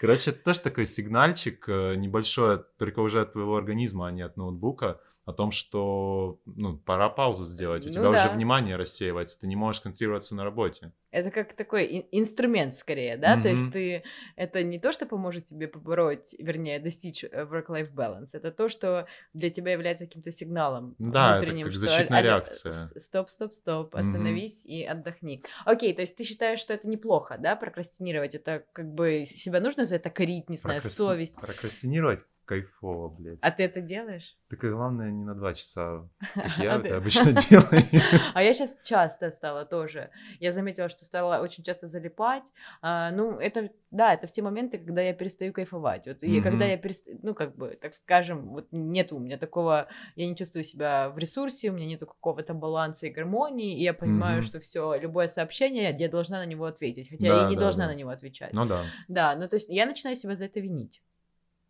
Короче, это тоже такой сигнальчик э, небольшой, только уже от твоего организма, а не от ноутбука, о том, что ну, пора паузу сделать. У Ну тебя уже да. внимание рассеивается, ты не можешь концентрироваться на работе. Это как такой ин- инструмент скорее, да? То есть ты... Это не то, что поможет тебе побороть, вернее, достичь э, work-life balance. Это то, что для тебя является каким-то сигналом Да, это внутренним. как что, защитная «Алло, реакция». с- Стоп, стоп, стоп, остановись и отдохни. Окей, то есть ты считаешь, что это неплохо, да, прокрастинировать? Это как бы себя нужно за это корить, не знаю, Прокрасти- совесть. Прокрастинировать кайфово, блядь. А ты это делаешь? Так главное не на два часа, как А я это обычно делаю. А я сейчас часто стала тоже. Я заметила, что стала очень часто залипать. А, ну, это, да, это в те моменты, когда я перестаю кайфовать. Вот, и когда я перестаю, ну, как бы, так скажем, вот нет у меня такого, я не чувствую себя в ресурсе, у меня нету какого-то баланса и гармонии, и я понимаю, Мгм. что все, любое сообщение, я должна на него ответить, хотя Да, я и не да, должна да. на него отвечать. Ну да. Да, ну, то есть я начинаю себя за это винить.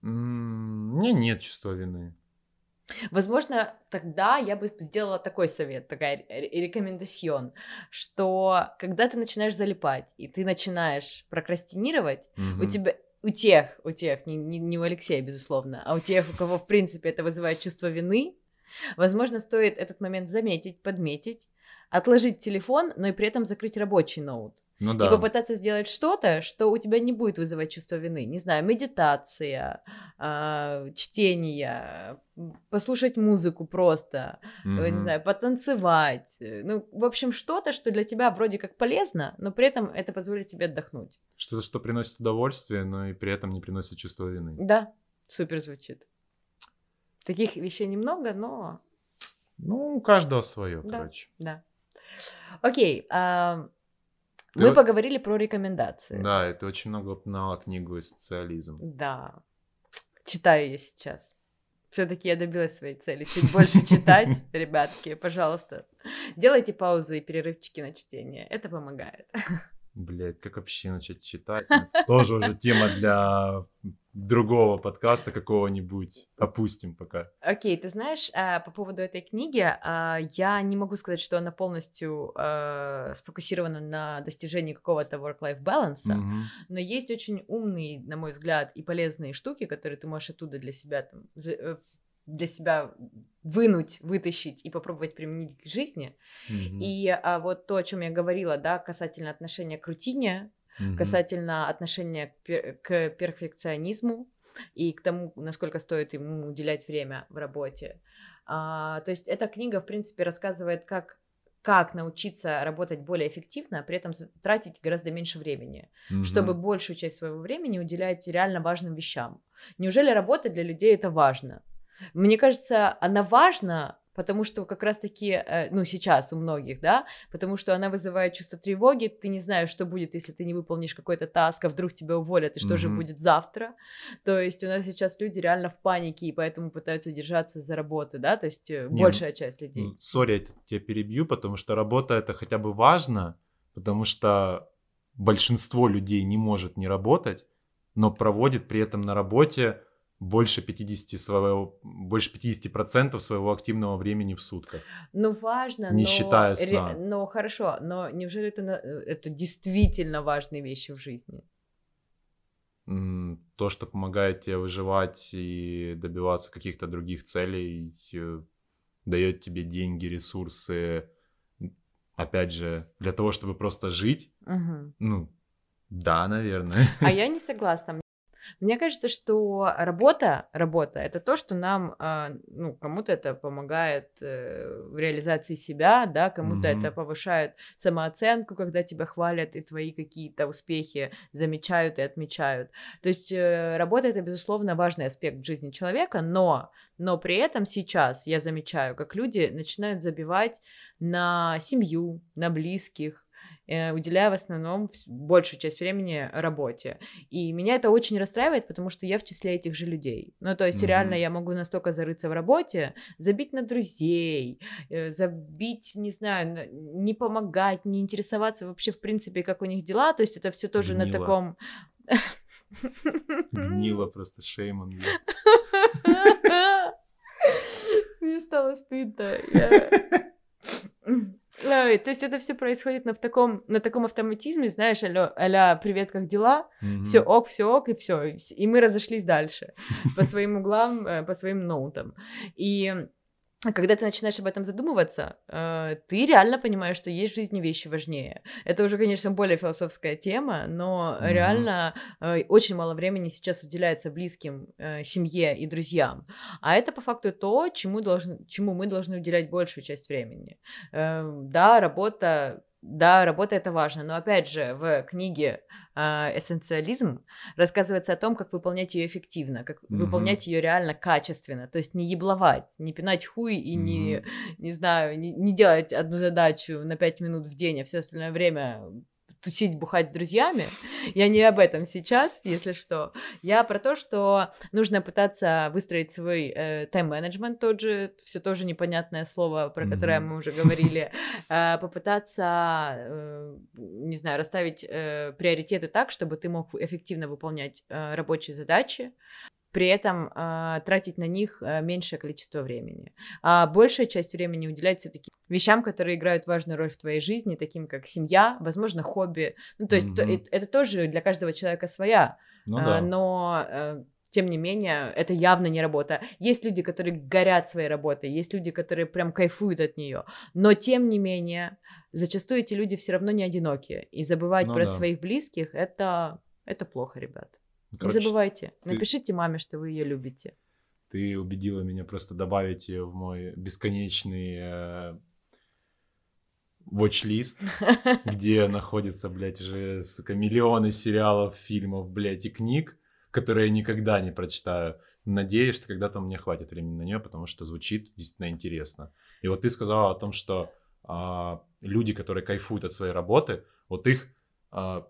М, У меня нет чувства вины. Возможно, тогда я бы сделала такой совет, такая ре- рекомендацион, что когда ты начинаешь залипать и ты начинаешь прокрастинировать, у Мгм. тебя у тех, у тех, не, не, не у Алексея, безусловно, а у тех, у кого, в принципе, это вызывает чувство вины, возможно, стоит этот момент заметить, подметить, отложить телефон, но и при этом закрыть рабочий ноут. Ну И да. попытаться сделать что-то, что у тебя не будет вызывать чувство вины. Не знаю, медитация, а, чтение, послушать музыку просто, э, не знаю, потанцевать. э, Ну, в общем, что-то, что для тебя вроде как полезно, но при этом это позволит тебе отдохнуть. Что-то, что приносит удовольствие, но и при этом не приносит чувство вины. Да, супер звучит. Таких вещей немного, но Ну, у каждого свое, Да. короче. да. Окей, а, Ты мы поговорили про рекомендации. Да, ты очень много упоминала книгу и социализм. Да. Читаю я сейчас. Все-таки я добилась своей цели. Чуть больше читать, ребятки, пожалуйста. Делайте паузы и перерывчики на чтение. Это помогает. Блять, как вообще начать читать? Ну, это Тоже уже тема для другого подкаста какого-нибудь. Опустим пока. Окей, ты знаешь, а, по поводу этой книги, а, я не могу сказать, что она полностью а, сфокусирована на достижении какого-то work-life balance, Мгм. но есть очень умные, на мой взгляд, и полезные штуки, которые ты можешь оттуда для себя там, э, для себя вынуть, вытащить и попробовать применить к жизни. Мгм. И а, вот то, о чем я говорила, да, касательно отношения к рутине, Мгм. касательно отношения к, пер- к перфекционизму и к тому, насколько стоит ему уделять время в работе. А, то есть эта книга, в принципе, рассказывает, как как научиться работать более эффективно, а при этом тратить гораздо меньше времени, Мгм. чтобы большую часть своего времени уделять реально важным вещам. Неужели работа для людей это важно? Мне кажется, она важна, потому что как раз-таки, э, ну, сейчас у многих, да, потому что она вызывает чувство тревоги, ты не знаешь, что будет, если ты не выполнишь какой-то task, а вдруг тебя уволят, и что же Мгм. будет завтра. То есть у нас сейчас люди реально в панике, и поэтому пытаются держаться за работу, да, то есть э, Не, большая часть людей. Ну, Sorry, я тебя перебью, потому что работа это хотя бы важно, потому что большинство людей не может не работать, но проводит при этом на работе больше 50 своего, больше 50% своего активного времени в сутках. Ну, важно, Не но... считая ре- сна. Но хорошо, но неужели это, это действительно важные вещи в жизни? То, что помогает тебе выживать и добиваться каких-то других целей, э, дает тебе деньги, ресурсы, опять же, для того, чтобы просто жить, Мгм. ну, да, наверное. А я не согласна. Мне кажется, что работа, работа, это то, что нам, а, ну, кому-то это помогает э, в реализации себя, да, кому-то Мгм. это повышает самооценку, когда тебя хвалят и твои какие-то успехи замечают и отмечают. То есть э, работа это, безусловно, важный аспект в жизни человека, но, но при этом сейчас я замечаю, как люди начинают забивать на семью, на близких, уделяю в основном большую часть времени работе. И меня это очень расстраивает, потому что я в числе этих же людей. Ну, то есть, mm-hmm. реально, я могу настолько зарыться в работе, забить на друзей, э, забить, не знаю, не помогать, не интересоваться вообще, в принципе, как у них дела. То есть, это все тоже Гнило. на таком... Гнило просто шеймон. Мне стало стыдно. Я... то есть это все происходит на, в таком, на таком автоматизме, знаешь, аля, аля привет, как дела, mm-hmm. все ок, все ок, и все, и мы разошлись дальше по своим углам, э, по своим ноутам. И а когда ты начинаешь об этом задумываться, э, ты реально понимаешь, что есть в жизни вещи важнее. Это уже, конечно, более философская тема, но mm-hmm. реально э, очень мало времени сейчас уделяется близким, э, семье и друзьям. А это по факту то, чему, должны, чему мы должны уделять большую часть времени. Да, работа да, работа это важно, но опять же в книге «Эссенциализм» рассказывается о том, как выполнять ее эффективно, как mm-hmm. выполнять ее реально качественно, то есть не ебловать, не пинать хуй и mm-hmm. не, не знаю, не, не делать одну задачу на пять минут в день, а все остальное время тусить, бухать с друзьями. Я не об этом сейчас, если что. Я про то, что нужно пытаться выстроить свой э, тайм-менеджмент, тот же, все тоже непонятное слово, про mm-hmm. которое мы уже говорили, э, попытаться, э, не знаю, расставить э, приоритеты так, чтобы ты мог эффективно выполнять э, рабочие задачи, при этом э, тратить на них э, меньшее количество времени. А большая часть времени уделять все-таки вещам, которые играют важную роль в твоей жизни, таким как семья, возможно, хобби. Ну, то есть mm-hmm. то, это, тоже для каждого человека своя. Ну, э, да. Но э, тем не менее, это явно не работа. Есть люди, которые горят своей работой, есть люди, которые прям кайфуют от нее, но тем не менее, зачастую эти люди все равно не одинокие, и забывать ну, про да. своих близких это это плохо, ребят. Короче, не забывайте, ты... напишите маме, что вы ее любите. Ты убедила меня просто добавить ее в мой бесконечный э, watch-лист, где находится, блядь, уже сука, миллионы сериалов, фильмов, блядь, и книг, которые я никогда не прочитаю. Надеюсь, что когда-то мне хватит времени на нее, потому что звучит действительно интересно. И вот ты сказала о том, что а, люди, которые кайфуют от своей работы, вот их а,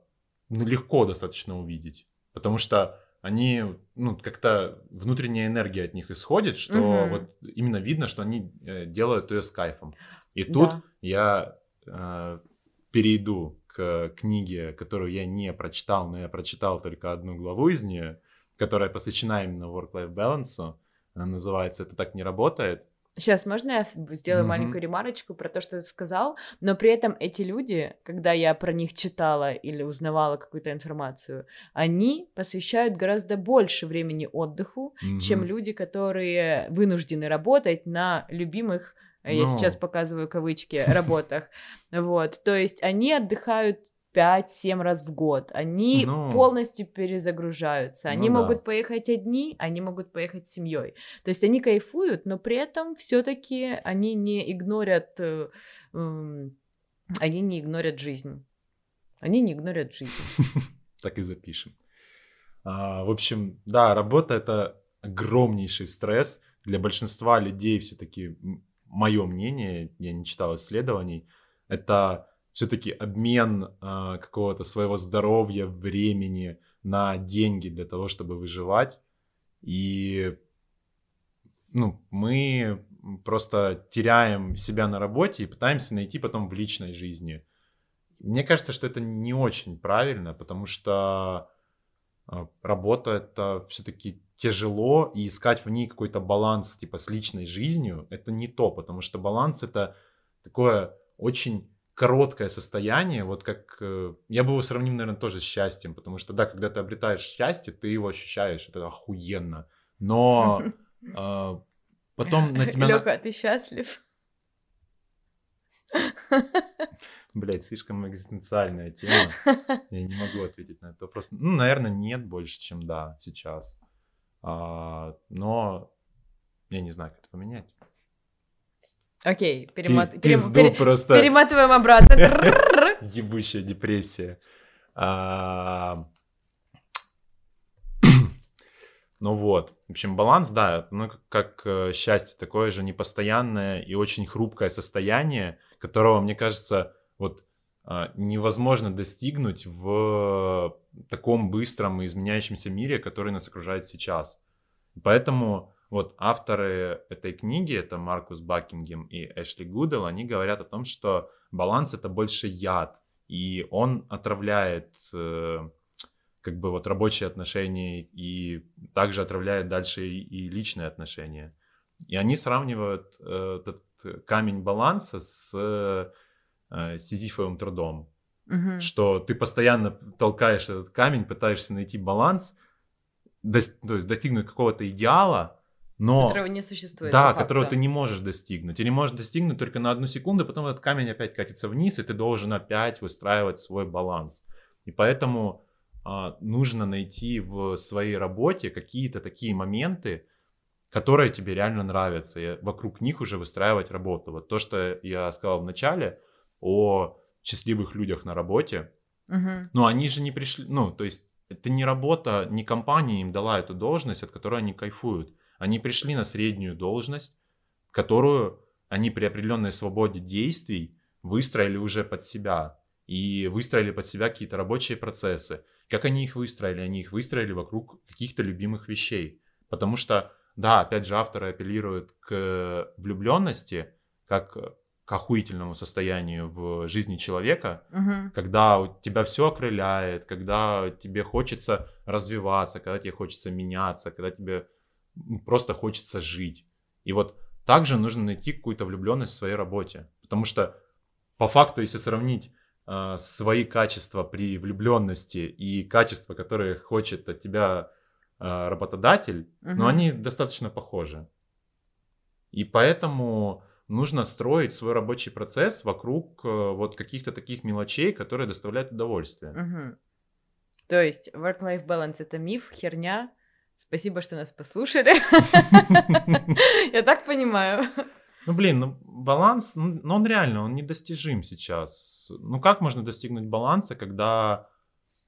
ну, легко достаточно увидеть. Потому что они, ну, как-то внутренняя энергия от них исходит, что угу. вот именно видно, что они э, делают ее с кайфом. И тут да. я э, перейду к книге, которую я не прочитал, но я прочитал только одну главу из нее, которая посвящена именно work-life balance. Она называется «Это так не работает». Сейчас можно я сделаю mm-hmm. маленькую ремарочку про то, что ты сказал, но при этом эти люди, когда я про них читала или узнавала какую-то информацию, они посвящают гораздо больше времени отдыху, mm-hmm. чем люди, которые вынуждены работать на любимых, no. я ну. сейчас показываю кавычки, работах. Вот, то есть они отдыхают 5-7 раз в год. Они ну, полностью перезагружаются. Они ну, могут да. поехать одни, они могут поехать с семьей. То есть они кайфуют, но при этом все-таки они не игнорят, э, э, они не игнорят жизнь. Они не игнорят жизнь. Так и запишем. А, в общем, да, работа это огромнейший стресс для большинства людей. Все-таки мое мнение, я не читал исследований, это все-таки обмен э, какого-то своего здоровья, времени на деньги для того, чтобы выживать. И ну, мы просто теряем себя на работе и пытаемся найти потом в личной жизни. Мне кажется, что это не очень правильно, потому что а, работа это все-таки тяжело, и искать в ней какой-то баланс типа с личной жизнью, это не то, потому что баланс это такое очень короткое состояние, вот как... Э, я бы его сравнил, наверное, тоже с счастьем, потому что, да, когда ты обретаешь счастье, ты его ощущаешь, это охуенно. Но э, потом на тебя... Лёха, ты счастлив? Блять, слишком экзистенциальная тема. Я не могу ответить на этот вопрос. Ну, наверное, нет больше, чем да, сейчас. А, но я не знаю, как это поменять. Окей, перемат... Пизду перем... просто. перематываем обратно. Ебущая депрессия. А... Ну вот, в общем, баланс, да, ну как, э, счастье, такое же непостоянное и очень хрупкое состояние, которого, мне кажется, вот а, невозможно достигнуть в таком быстром и изменяющемся мире, который нас окружает сейчас. Поэтому вот авторы этой книги, это Маркус Бакингем и Эшли Гудел, они говорят о том, что баланс это больше яд, и он отравляет э, как бы вот рабочие отношения и также отравляет дальше и, и личные отношения. И они сравнивают э, этот камень баланса с э, сизифовым трудом. Мгм. Что ты постоянно толкаешь этот камень, пытаешься найти баланс, дос- то есть достигнуть какого-то идеала, но... Которого не существует. Да, которого ты не можешь достигнуть. Или можешь достигнуть только на одну секунду, потом этот камень опять катится вниз, и ты должен опять выстраивать свой баланс. И поэтому а, нужно найти в своей работе какие-то такие моменты, которые тебе реально нравятся, и вокруг них уже выстраивать работу. Вот то, что я сказал в начале о счастливых людях на работе, Мгм. но они же не пришли, ну, то есть это не работа, не компания им дала эту должность, от которой они кайфуют. Они пришли на среднюю должность, которую они при определенной свободе действий выстроили уже под себя. И выстроили под себя какие-то рабочие процессы. Как они их выстроили? Они их выстроили вокруг каких-то любимых вещей. Потому что, да, опять же, авторы апеллируют к влюбленности, как к охуительному состоянию в жизни человека, Мгм. когда у тебя все окрыляет, когда тебе хочется развиваться, когда тебе хочется меняться, когда тебе просто хочется жить. И вот также нужно найти какую-то влюбленность в своей работе. Потому что по факту, если сравнить э, свои качества при влюбленности и качества, которые хочет от тебя э, работодатель, Мгм. но они достаточно похожи. И поэтому нужно строить свой рабочий процесс вокруг э, вот каких-то таких мелочей, которые доставляют удовольствие. Мгм. То есть work-life balance это миф, херня. Спасибо, что нас послушали. Я так понимаю. Ну, блин, ну, баланс, ну, ну, он реально, он недостижим сейчас. Ну, как можно достигнуть баланса, когда,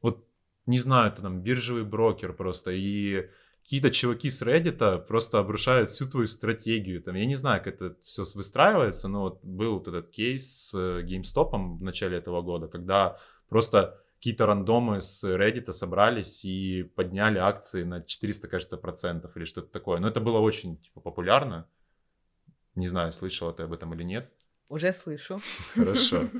вот, не знаю, это там биржевый брокер просто, и какие-то чуваки с Reddit просто обрушают всю твою стратегию. Там, я не знаю, как это все выстраивается, но вот был вот этот кейс с э, GameStop в начале этого года, когда просто какие-то рандомы с Reddit собрались и подняли акции на 400, кажется, процентов или что-то такое. Но это было очень типа, популярно. Не знаю, слышала ты об этом или нет. Уже слышу. Хорошо.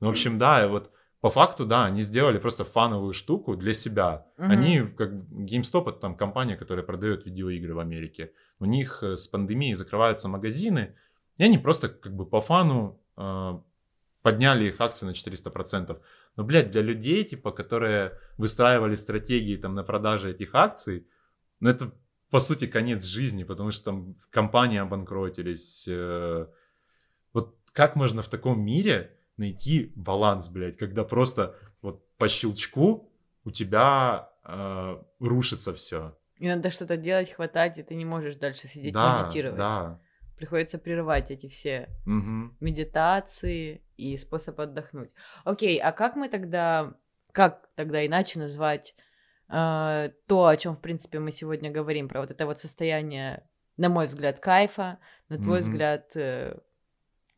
Ну, в общем, да, вот по факту, да, они сделали просто фановую штуку для себя. Мгм. Они, как GameStop, это там компания, которая продает видеоигры в Америке. У них э, с пандемией закрываются магазины, и они просто как бы по фану э, подняли их акции на 400%. Но, блядь, для людей, типа, которые выстраивали стратегии там на продаже этих акций, ну, это, по сути, конец жизни, потому что там компании обанкротились. э, Вот как можно в таком мире найти баланс, блядь, когда просто вот по щелчку у тебя э, рушится все. И надо что-то делать, хватать, и ты не можешь дальше сидеть Да, медитировать. да. Приходится прерывать эти все Мгм. медитации и способ отдохнуть. Окей, а как мы тогда, как тогда иначе назвать э, то, о чем, в принципе, мы сегодня говорим, про вот это вот состояние, на мой взгляд, кайфа, на твой Мгм. взгляд, э,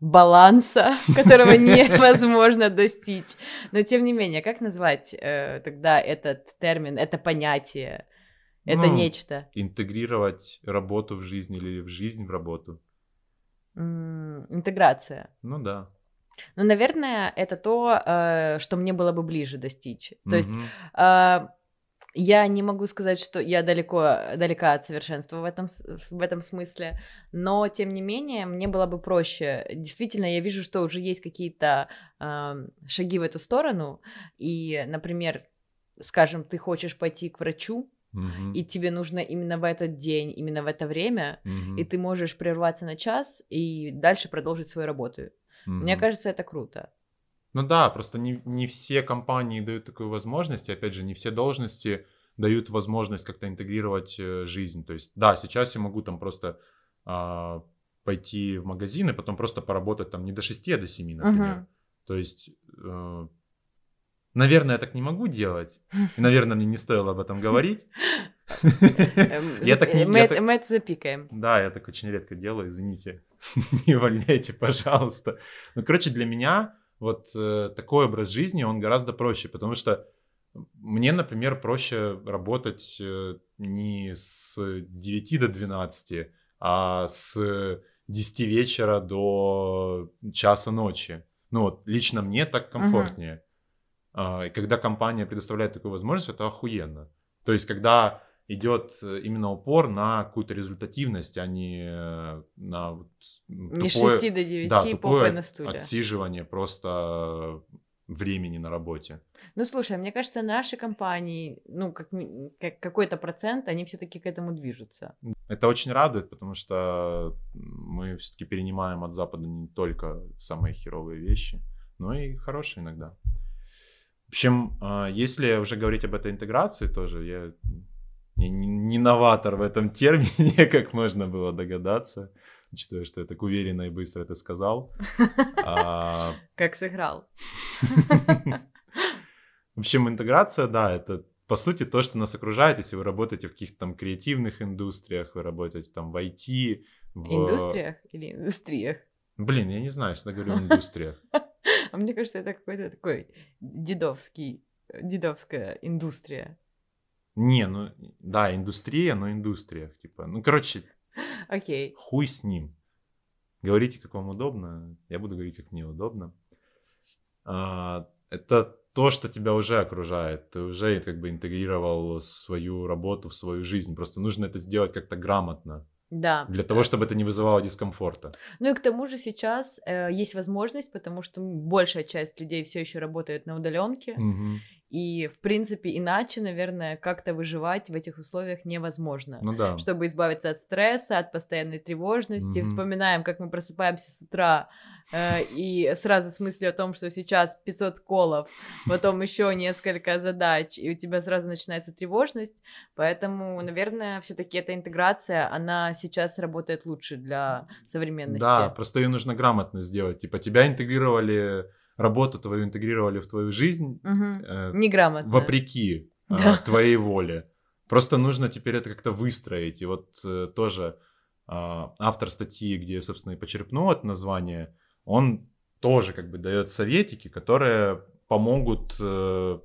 баланса, которого невозможно достичь. Но, тем не менее, как назвать э, тогда этот термин, это понятие, это Ну, нечто? Интегрировать работу в жизнь или в жизнь в работу. Интеграция. Ну да. Ну, наверное, это то, э, что мне было бы ближе достичь. То есть а, я не могу сказать, что я далеко, далека от совершенства в этом, в этом смысле, но, тем не менее, мне было бы проще. Действительно, я вижу, что уже есть какие-то ам, шаги в эту сторону, и, например, скажем, ты хочешь пойти к врачу, И тебе нужно именно в этот день, именно в это время, и ты можешь прерваться на час и дальше продолжить свою работу. Мне кажется, это круто. Ну да, просто не, не все компании дают такую возможность, и опять же, не все должности дают возможность как-то интегрировать э, жизнь. То есть, да, сейчас я могу там просто а, пойти в магазин и потом просто поработать там не до 6, а до 7, например. Мгм. То есть, э, наверное, я так не могу делать. И, наверное, мне не стоило об этом говорить. Эм, Я зап- так не- мы, я это, так- мы это запикаем. Да, я так очень редко делаю, извините. Не увольняйте, пожалуйста. Ну, короче, для меня вот э, такой образ жизни, он гораздо проще, потому что мне, например, проще работать э, не с 9 до 12, а с 10 вечера до часа ночи. Ну вот, лично мне так комфортнее. Uh-huh. И когда компания предоставляет такую возможность, это охуенно. То есть, когда идет э, именно упор на какую-то результативность, а не э, на вот не тупое, 6 до 9 да, тупое на стуле. отсиживание просто времени на работе. Ну, слушай, мне кажется, наши компании, ну, как, как какой-то процент, они все-таки к этому движутся. Это очень радует, потому что мы все-таки перенимаем от Запада не только самые херовые вещи, но и хорошие иногда. В общем, а, если уже говорить об этой интеграции тоже, я не, не новатор в этом термине, как можно было догадаться, учитывая, что я так уверенно и быстро это сказал. А, как сыграл. В общем, интеграция, да, это по сути то, что нас окружает, если вы работаете в каких-то там креативных индустриях, вы работаете там в IT. В... Индустриях или индустриях? Блин, я не знаю, всегда говорю индустриях. А мне кажется, это какой-то такой дедовский, дедовская индустрия. Не, ну да, индустрия, но индустриях, типа. Ну, короче, Окей. хуй с ним. Говорите, как вам удобно. Я буду говорить, как мне удобно. А, это то, что тебя уже окружает. Ты уже как бы интегрировал свою работу в свою жизнь. Просто нужно это сделать как-то грамотно. Да. Для того, чтобы это не вызывало дискомфорта. Ну и к тому же сейчас э, есть возможность, потому что большая часть людей все еще работает на удаленке. Угу. И, в принципе, иначе, наверное, как-то выживать в этих условиях невозможно. Ну да. Чтобы избавиться от стресса, от постоянной тревожности. Mm-hmm. Вспоминаем, как мы просыпаемся с утра э, и сразу с мыслью о том, что сейчас 500 колов, потом еще несколько задач, и у тебя сразу начинается тревожность. Поэтому, наверное, все-таки эта интеграция, она сейчас работает лучше для современности. Да, просто ее нужно грамотно сделать. Типа тебя интегрировали работу твою интегрировали в твою жизнь угу. э, неграмотно. вопреки э, да. твоей воле. Просто нужно теперь это как-то выстроить. И вот э, тоже э, автор статьи, где, собственно, и почерпнул это название, он тоже как бы дает советики, которые помогут э,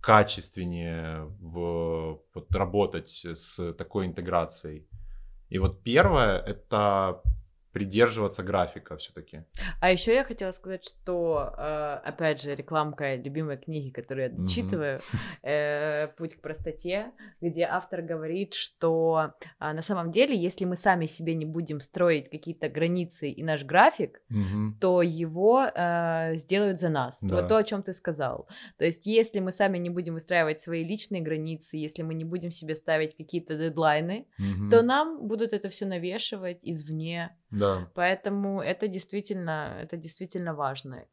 качественнее в, вот, работать с такой интеграцией. И вот первое это придерживаться графика все-таки. А еще я хотела сказать, что, э, опять же, рекламка любимой книги, которую я дочитываю, mm-hmm. «Путь к простоте», где автор говорит, что а, на самом деле, если мы сами себе не будем строить какие-то границы и наш график, mm-hmm. то его э, сделают за нас. Да. Вот то, о чем ты сказал. То есть, если мы сами не будем выстраивать свои личные границы, если мы не будем себе ставить какие-то дедлайны, mm-hmm. то нам будут это все навешивать извне. Да. Поэтому это действительно, это действительно важно.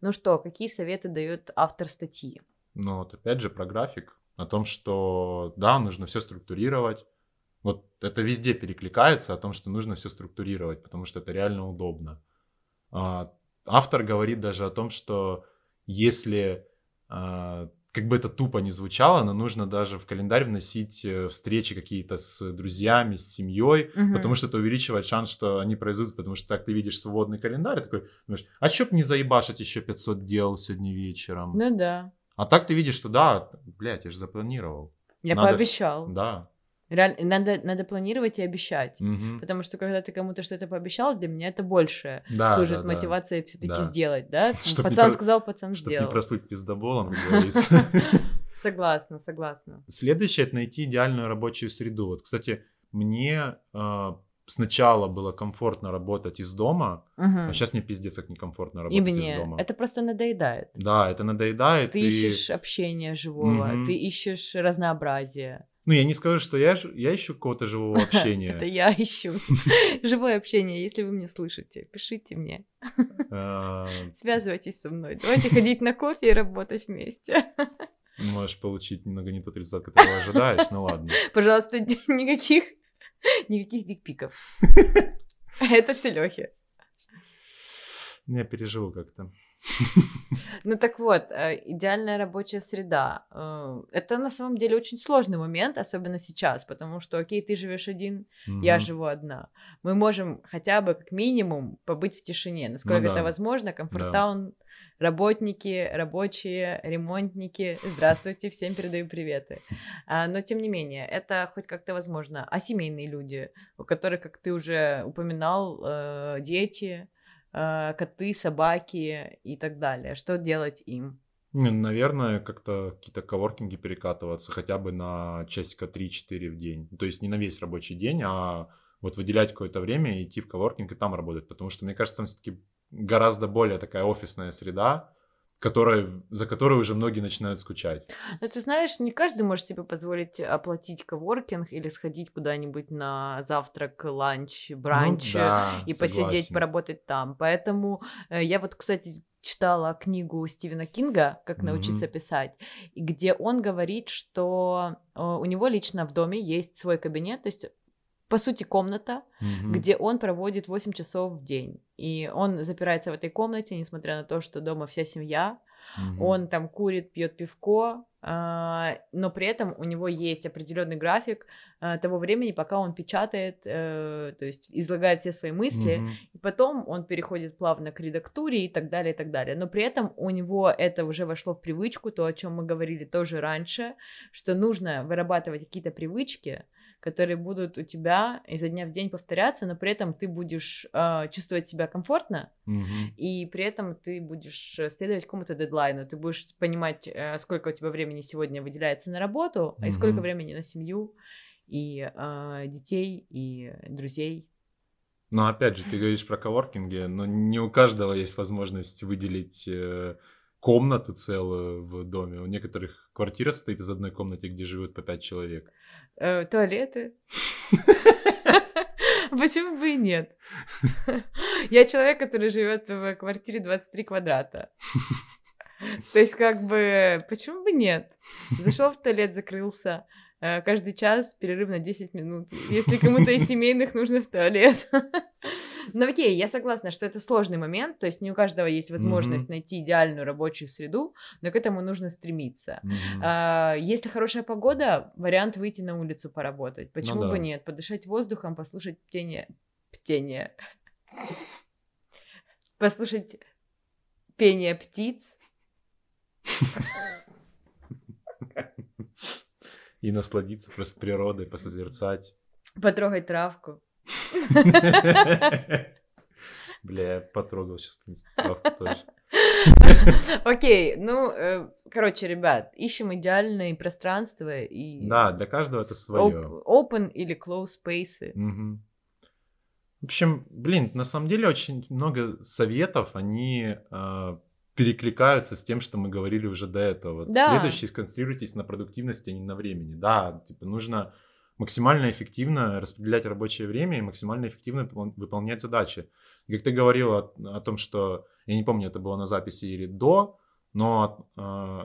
Ну что, какие советы дает автор статьи? Ну вот опять же про график, о том, что да, нужно все структурировать. Вот это везде перекликается о том, что нужно все структурировать, потому что это реально удобно. А, автор говорит даже о том, что если а, как бы это тупо не звучало, но нужно даже в календарь вносить э, встречи какие-то с друзьями, с семьей, угу. потому что это увеличивает шанс, что они произойдут, потому что так ты видишь свободный календарь, такой, думаешь, а чё б не заебашить еще 500 дел сегодня вечером? Ну да. А так ты видишь, что да, блядь, я же запланировал. Я Надо пообещал. Да. Реально, надо, надо планировать и обещать. Угу. Потому что когда ты кому-то что-то пообещал, для меня это больше да, служит да, мотивацией все-таки да. сделать, да? Чтоб пацан про... сказал, пацан Чтоб сделал. не прослыть пиздоболом, как говорится. Согласна, согласна. Следующее — это найти идеальную рабочую среду. Вот, кстати, мне э, сначала было комфортно работать из дома, угу. а сейчас мне пиздец как некомфортно работать и мне. из дома. Это просто надоедает. Да, это надоедает. Ты и... ищешь общение живого, угу. ты ищешь разнообразие. Ну, я не скажу, что я, я ищу какого-то живого общения. Это я ищу живое общение. Если вы меня слышите, пишите мне. А, Связывайтесь со мной. Давайте ходить на кофе и работать вместе. Можешь получить немного не тот результат, который ожидаешь, ну ладно. Пожалуйста, никаких, никаких дикпиков. Это все Лехи. Я переживу как-то. Ну так вот, э, идеальная рабочая среда. Э, это на самом деле очень сложный момент, особенно сейчас, потому что, окей, ты живешь один, я живу одна. Мы можем хотя бы как минимум побыть в тишине, насколько ну это возможно. Комфортаун, работники, рабочие, ремонтники. Здравствуйте, всем передаю приветы. А, но тем не менее, это хоть как-то возможно. А семейные люди, у которых, как ты уже упоминал, э, дети, коты, собаки и так далее. Что делать им? Наверное, как-то какие-то коворкинги перекатываться хотя бы на часика 3-4 в день. То есть не на весь рабочий день, а вот выделять какое-то время и идти в коворкинг и там работать. Потому что, мне кажется, там все-таки гораздо более такая офисная среда, которой, за которой уже многие начинают скучать. Но ты знаешь, не каждый может себе позволить оплатить коворкинг или сходить куда-нибудь на завтрак, ланч, бранч ну, да, и согласен. посидеть, поработать там. Поэтому э, я вот, кстати, читала книгу Стивена Кинга «Как научиться mm-hmm. писать», где он говорит, что э, у него лично в доме есть свой кабинет, то есть по сути, комната, mm-hmm. где он проводит 8 часов в день. И он запирается в этой комнате, несмотря на то, что дома вся семья. Mm-hmm. Он там курит, пьет пивко, э, но при этом у него есть определенный график э, того времени, пока он печатает, э, то есть излагает все свои мысли, mm-hmm. и потом он переходит плавно к редактуре и так далее, и так далее. Но при этом у него это уже вошло в привычку, то, о чем мы говорили тоже раньше, что нужно вырабатывать какие-то привычки, которые будут у тебя изо дня в день повторяться, но при этом ты будешь э, чувствовать себя комфортно, mm-hmm. и при этом ты будешь следовать какому-то дедлайну, ты будешь понимать, э, сколько у тебя времени сегодня выделяется на работу, mm-hmm. и сколько времени на семью, и э, детей, и друзей. Но опять же, ты говоришь про коворкинги, но не у каждого есть возможность выделить э, комнату целую в доме. У некоторых квартира состоит из одной комнаты, где живут по пять человек э, туалеты. Почему бы и нет? Я человек, который живет в квартире 23 квадрата. То есть, как бы, почему бы нет? Зашел в туалет, закрылся. Э, каждый час перерыв на 10 минут. Если кому-то из семейных нужно в туалет. Ну окей, я согласна, что это сложный момент, то есть не у каждого есть возможность mm-hmm. найти идеальную рабочую среду, но к этому нужно стремиться. Mm-hmm. А, если хорошая погода, вариант выйти на улицу поработать. Ну Почему ну, да. бы нет? Подышать воздухом, послушать птение. Птение. Послушать пение птиц. И насладиться просто природой, посозерцать. Потрогать травку. Бля, я потрогал сейчас, в принципе, травку тоже. Окей, ну, э, короче, ребят, ищем идеальные пространства и... Да, для каждого это свое. Open или close spaces. В общем, блин, на самом деле очень много советов, они э, перекликаются с тем, что мы говорили уже до этого. Да. Следующий, сконцентрируйтесь на продуктивности, а не на времени. Да, типа нужно максимально эффективно распределять рабочее время и максимально эффективно выполнять задачи. Как ты говорил о, о том, что, я не помню, это было на записи или до, но э,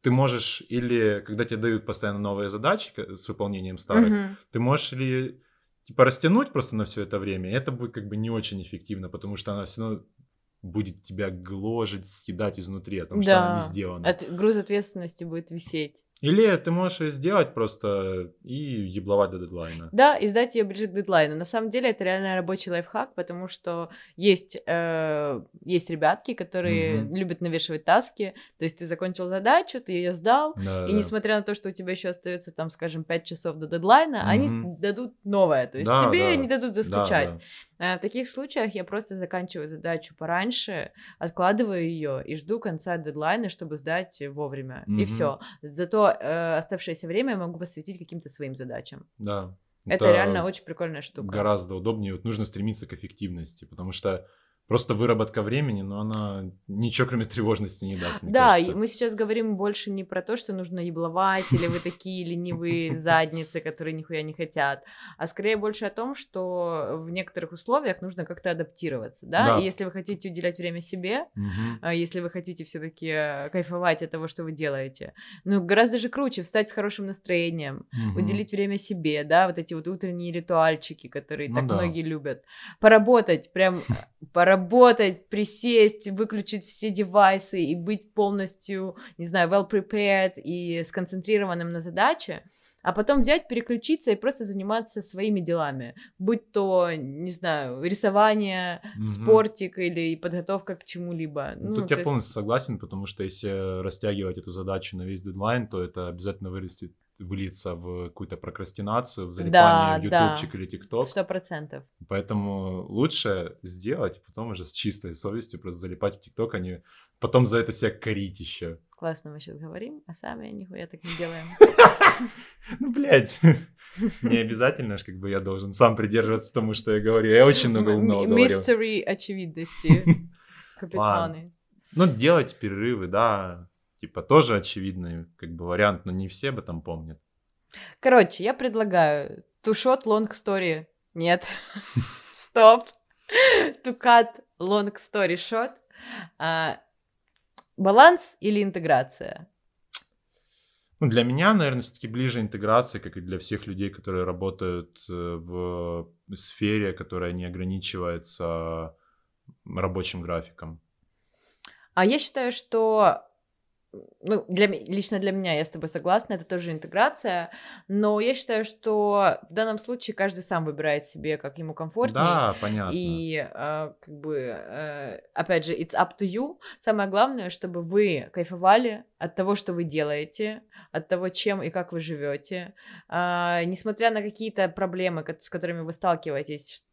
ты можешь или, когда тебе дают постоянно новые задачи с выполнением старых, mm-hmm. ты можешь или типа растянуть просто на все это время, это будет как бы не очень эффективно, потому что она все равно будет тебя гложить, съедать изнутри, потому да. что она не сделана. От, груз ответственности будет висеть. Или ты можешь ее сделать просто и ебловать до дедлайна. Да, и сдать ее ближе к дедлайну. На самом деле это реально рабочий лайфхак, потому что есть, э, есть ребятки, которые угу. любят навешивать таски. То есть ты закончил задачу, ты ее сдал, да, и да. несмотря на то, что у тебя еще остается там, скажем, 5 часов до дедлайна, угу. они дадут новое. То есть да, тебе да. не дадут заскучать. Да, да. Э, в таких случаях я просто заканчиваю задачу пораньше, откладываю ее и жду конца дедлайна, чтобы сдать вовремя. Mm-hmm. И все. Зато э, оставшееся время я могу посвятить каким-то своим задачам. Да. Это, это реально очень прикольная штука. Гораздо удобнее. Вот нужно стремиться к эффективности, потому что просто выработка времени, но она ничего кроме тревожности не даст, мне Да, кажется. мы сейчас говорим больше не про то, что нужно ебловать, или вы такие ленивые задницы, которые нихуя не хотят, а скорее больше о том, что в некоторых условиях нужно как-то адаптироваться, да, и если вы хотите уделять время себе, а если вы хотите все таки э, кайфовать от того, что вы делаете, ну, гораздо же круче встать с хорошим настроением, уделить время себе, да, вот эти вот утренние ритуальчики, которые ну так многие любят, поработать, прям поработать поработать, присесть, выключить все девайсы и быть полностью, не знаю, well prepared и сконцентрированным на задаче, а потом взять, переключиться и просто заниматься своими делами, будь то, не знаю, рисование, mm спортик или подготовка к чему-либо. Ну, Тут я есть... полностью согласен, потому что если растягивать эту задачу на весь дедлайн, то это обязательно вырастет выльется в какую-то прокрастинацию, в залипание да, в ютубчик да. или тикток. Сто процентов. Поэтому лучше сделать, потом уже с чистой совестью просто залипать в тикток, а не потом за это себя корить еще. Классно мы сейчас говорим, а сами нихуя так не делаем. Ну, блядь. Не обязательно ж, как бы я должен сам придерживаться тому, что я говорю. Я очень много умного говорю. Mystery очевидности, капитаны. Ну, делать перерывы, да, типа тоже очевидный как бы вариант, но не все об этом помнят. Короче, я предлагаю shot long story. Нет. Стоп. to cut long story short. А, баланс или интеграция? Ну, для меня, наверное, все-таки ближе интеграция, как и для всех людей, которые работают э, в сфере, которая не ограничивается рабочим графиком. А я считаю, что ну, для, лично для меня, я с тобой согласна, это тоже интеграция, но я считаю, что в данном случае каждый сам выбирает себе, как ему комфортнее. Да, понятно. И, э, как бы, э, опять же, it's up to you. Самое главное, чтобы вы кайфовали от того, что вы делаете, от того, чем и как вы живете. А, несмотря на какие-то проблемы, с которыми вы сталкиваетесь,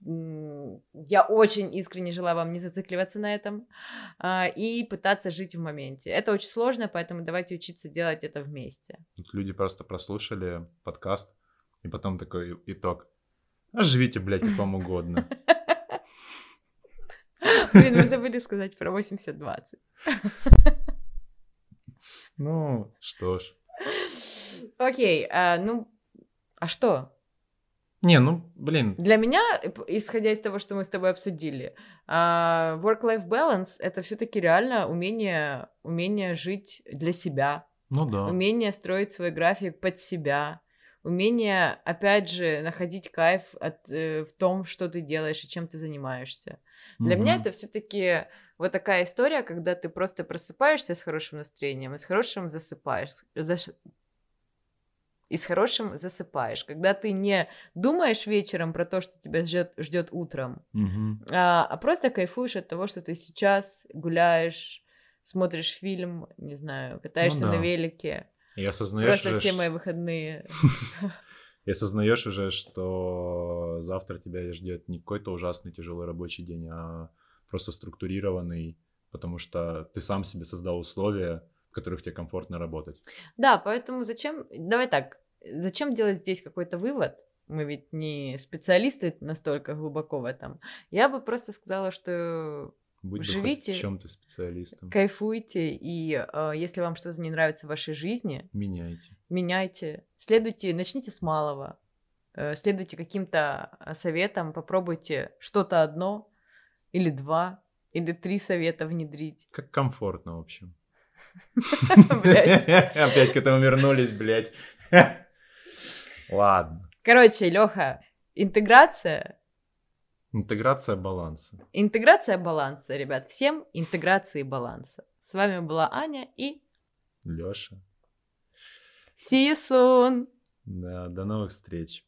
я очень искренне желаю вам не зацикливаться на этом а, и пытаться жить в моменте. Это очень сложно, поэтому давайте учиться делать это вместе. Тут люди просто прослушали подкаст, и потом такой итог. А живите, блядь, как вам угодно. Блин, мы забыли сказать про 80-20. Ну, что ж. Окей, а, ну, а что? Не, ну, блин. Для меня, исходя из того, что мы с тобой обсудили, а, work-life balance — это все таки реально умение, умение жить для себя. Ну да. Умение строить свой график под себя. Умение, опять же, находить кайф от, э, в том, что ты делаешь и чем ты занимаешься. Для угу. меня это все таки вот такая история, когда ты просто просыпаешься с хорошим настроением и с хорошим засыпаешь. Заш... И с хорошим засыпаешь. Когда ты не думаешь вечером про то, что тебя ждет, ждет утром, угу. а, а просто кайфуешь от того, что ты сейчас гуляешь, смотришь фильм, не знаю, катаешься ну, да. на велике. И осознаешь Просто все мои выходные. И осознаешь уже, что завтра тебя ждет не какой-то ужасный тяжелый рабочий день, а просто структурированный, потому что ты сам себе создал условия, в которых тебе комфортно работать. Да, поэтому зачем, давай так, зачем делать здесь какой-то вывод? Мы ведь не специалисты настолько глубоко в этом. Я бы просто сказала, что Будь живите, в чем ты специалистом. Кайфуйте, и э, если вам что-то не нравится в вашей жизни, меняйте. Меняйте. Следуйте, начните с малого. Э, следуйте каким-то советам, попробуйте что-то одно, или два, или три совета внедрить. Как комфортно, в общем. Опять к этому вернулись, блядь. Ладно. Короче, Леха, интеграция. Интеграция баланса. Интеграция баланса, ребят. Всем интеграции баланса. С вами была Аня и... Леша. See you soon. Да, до новых встреч.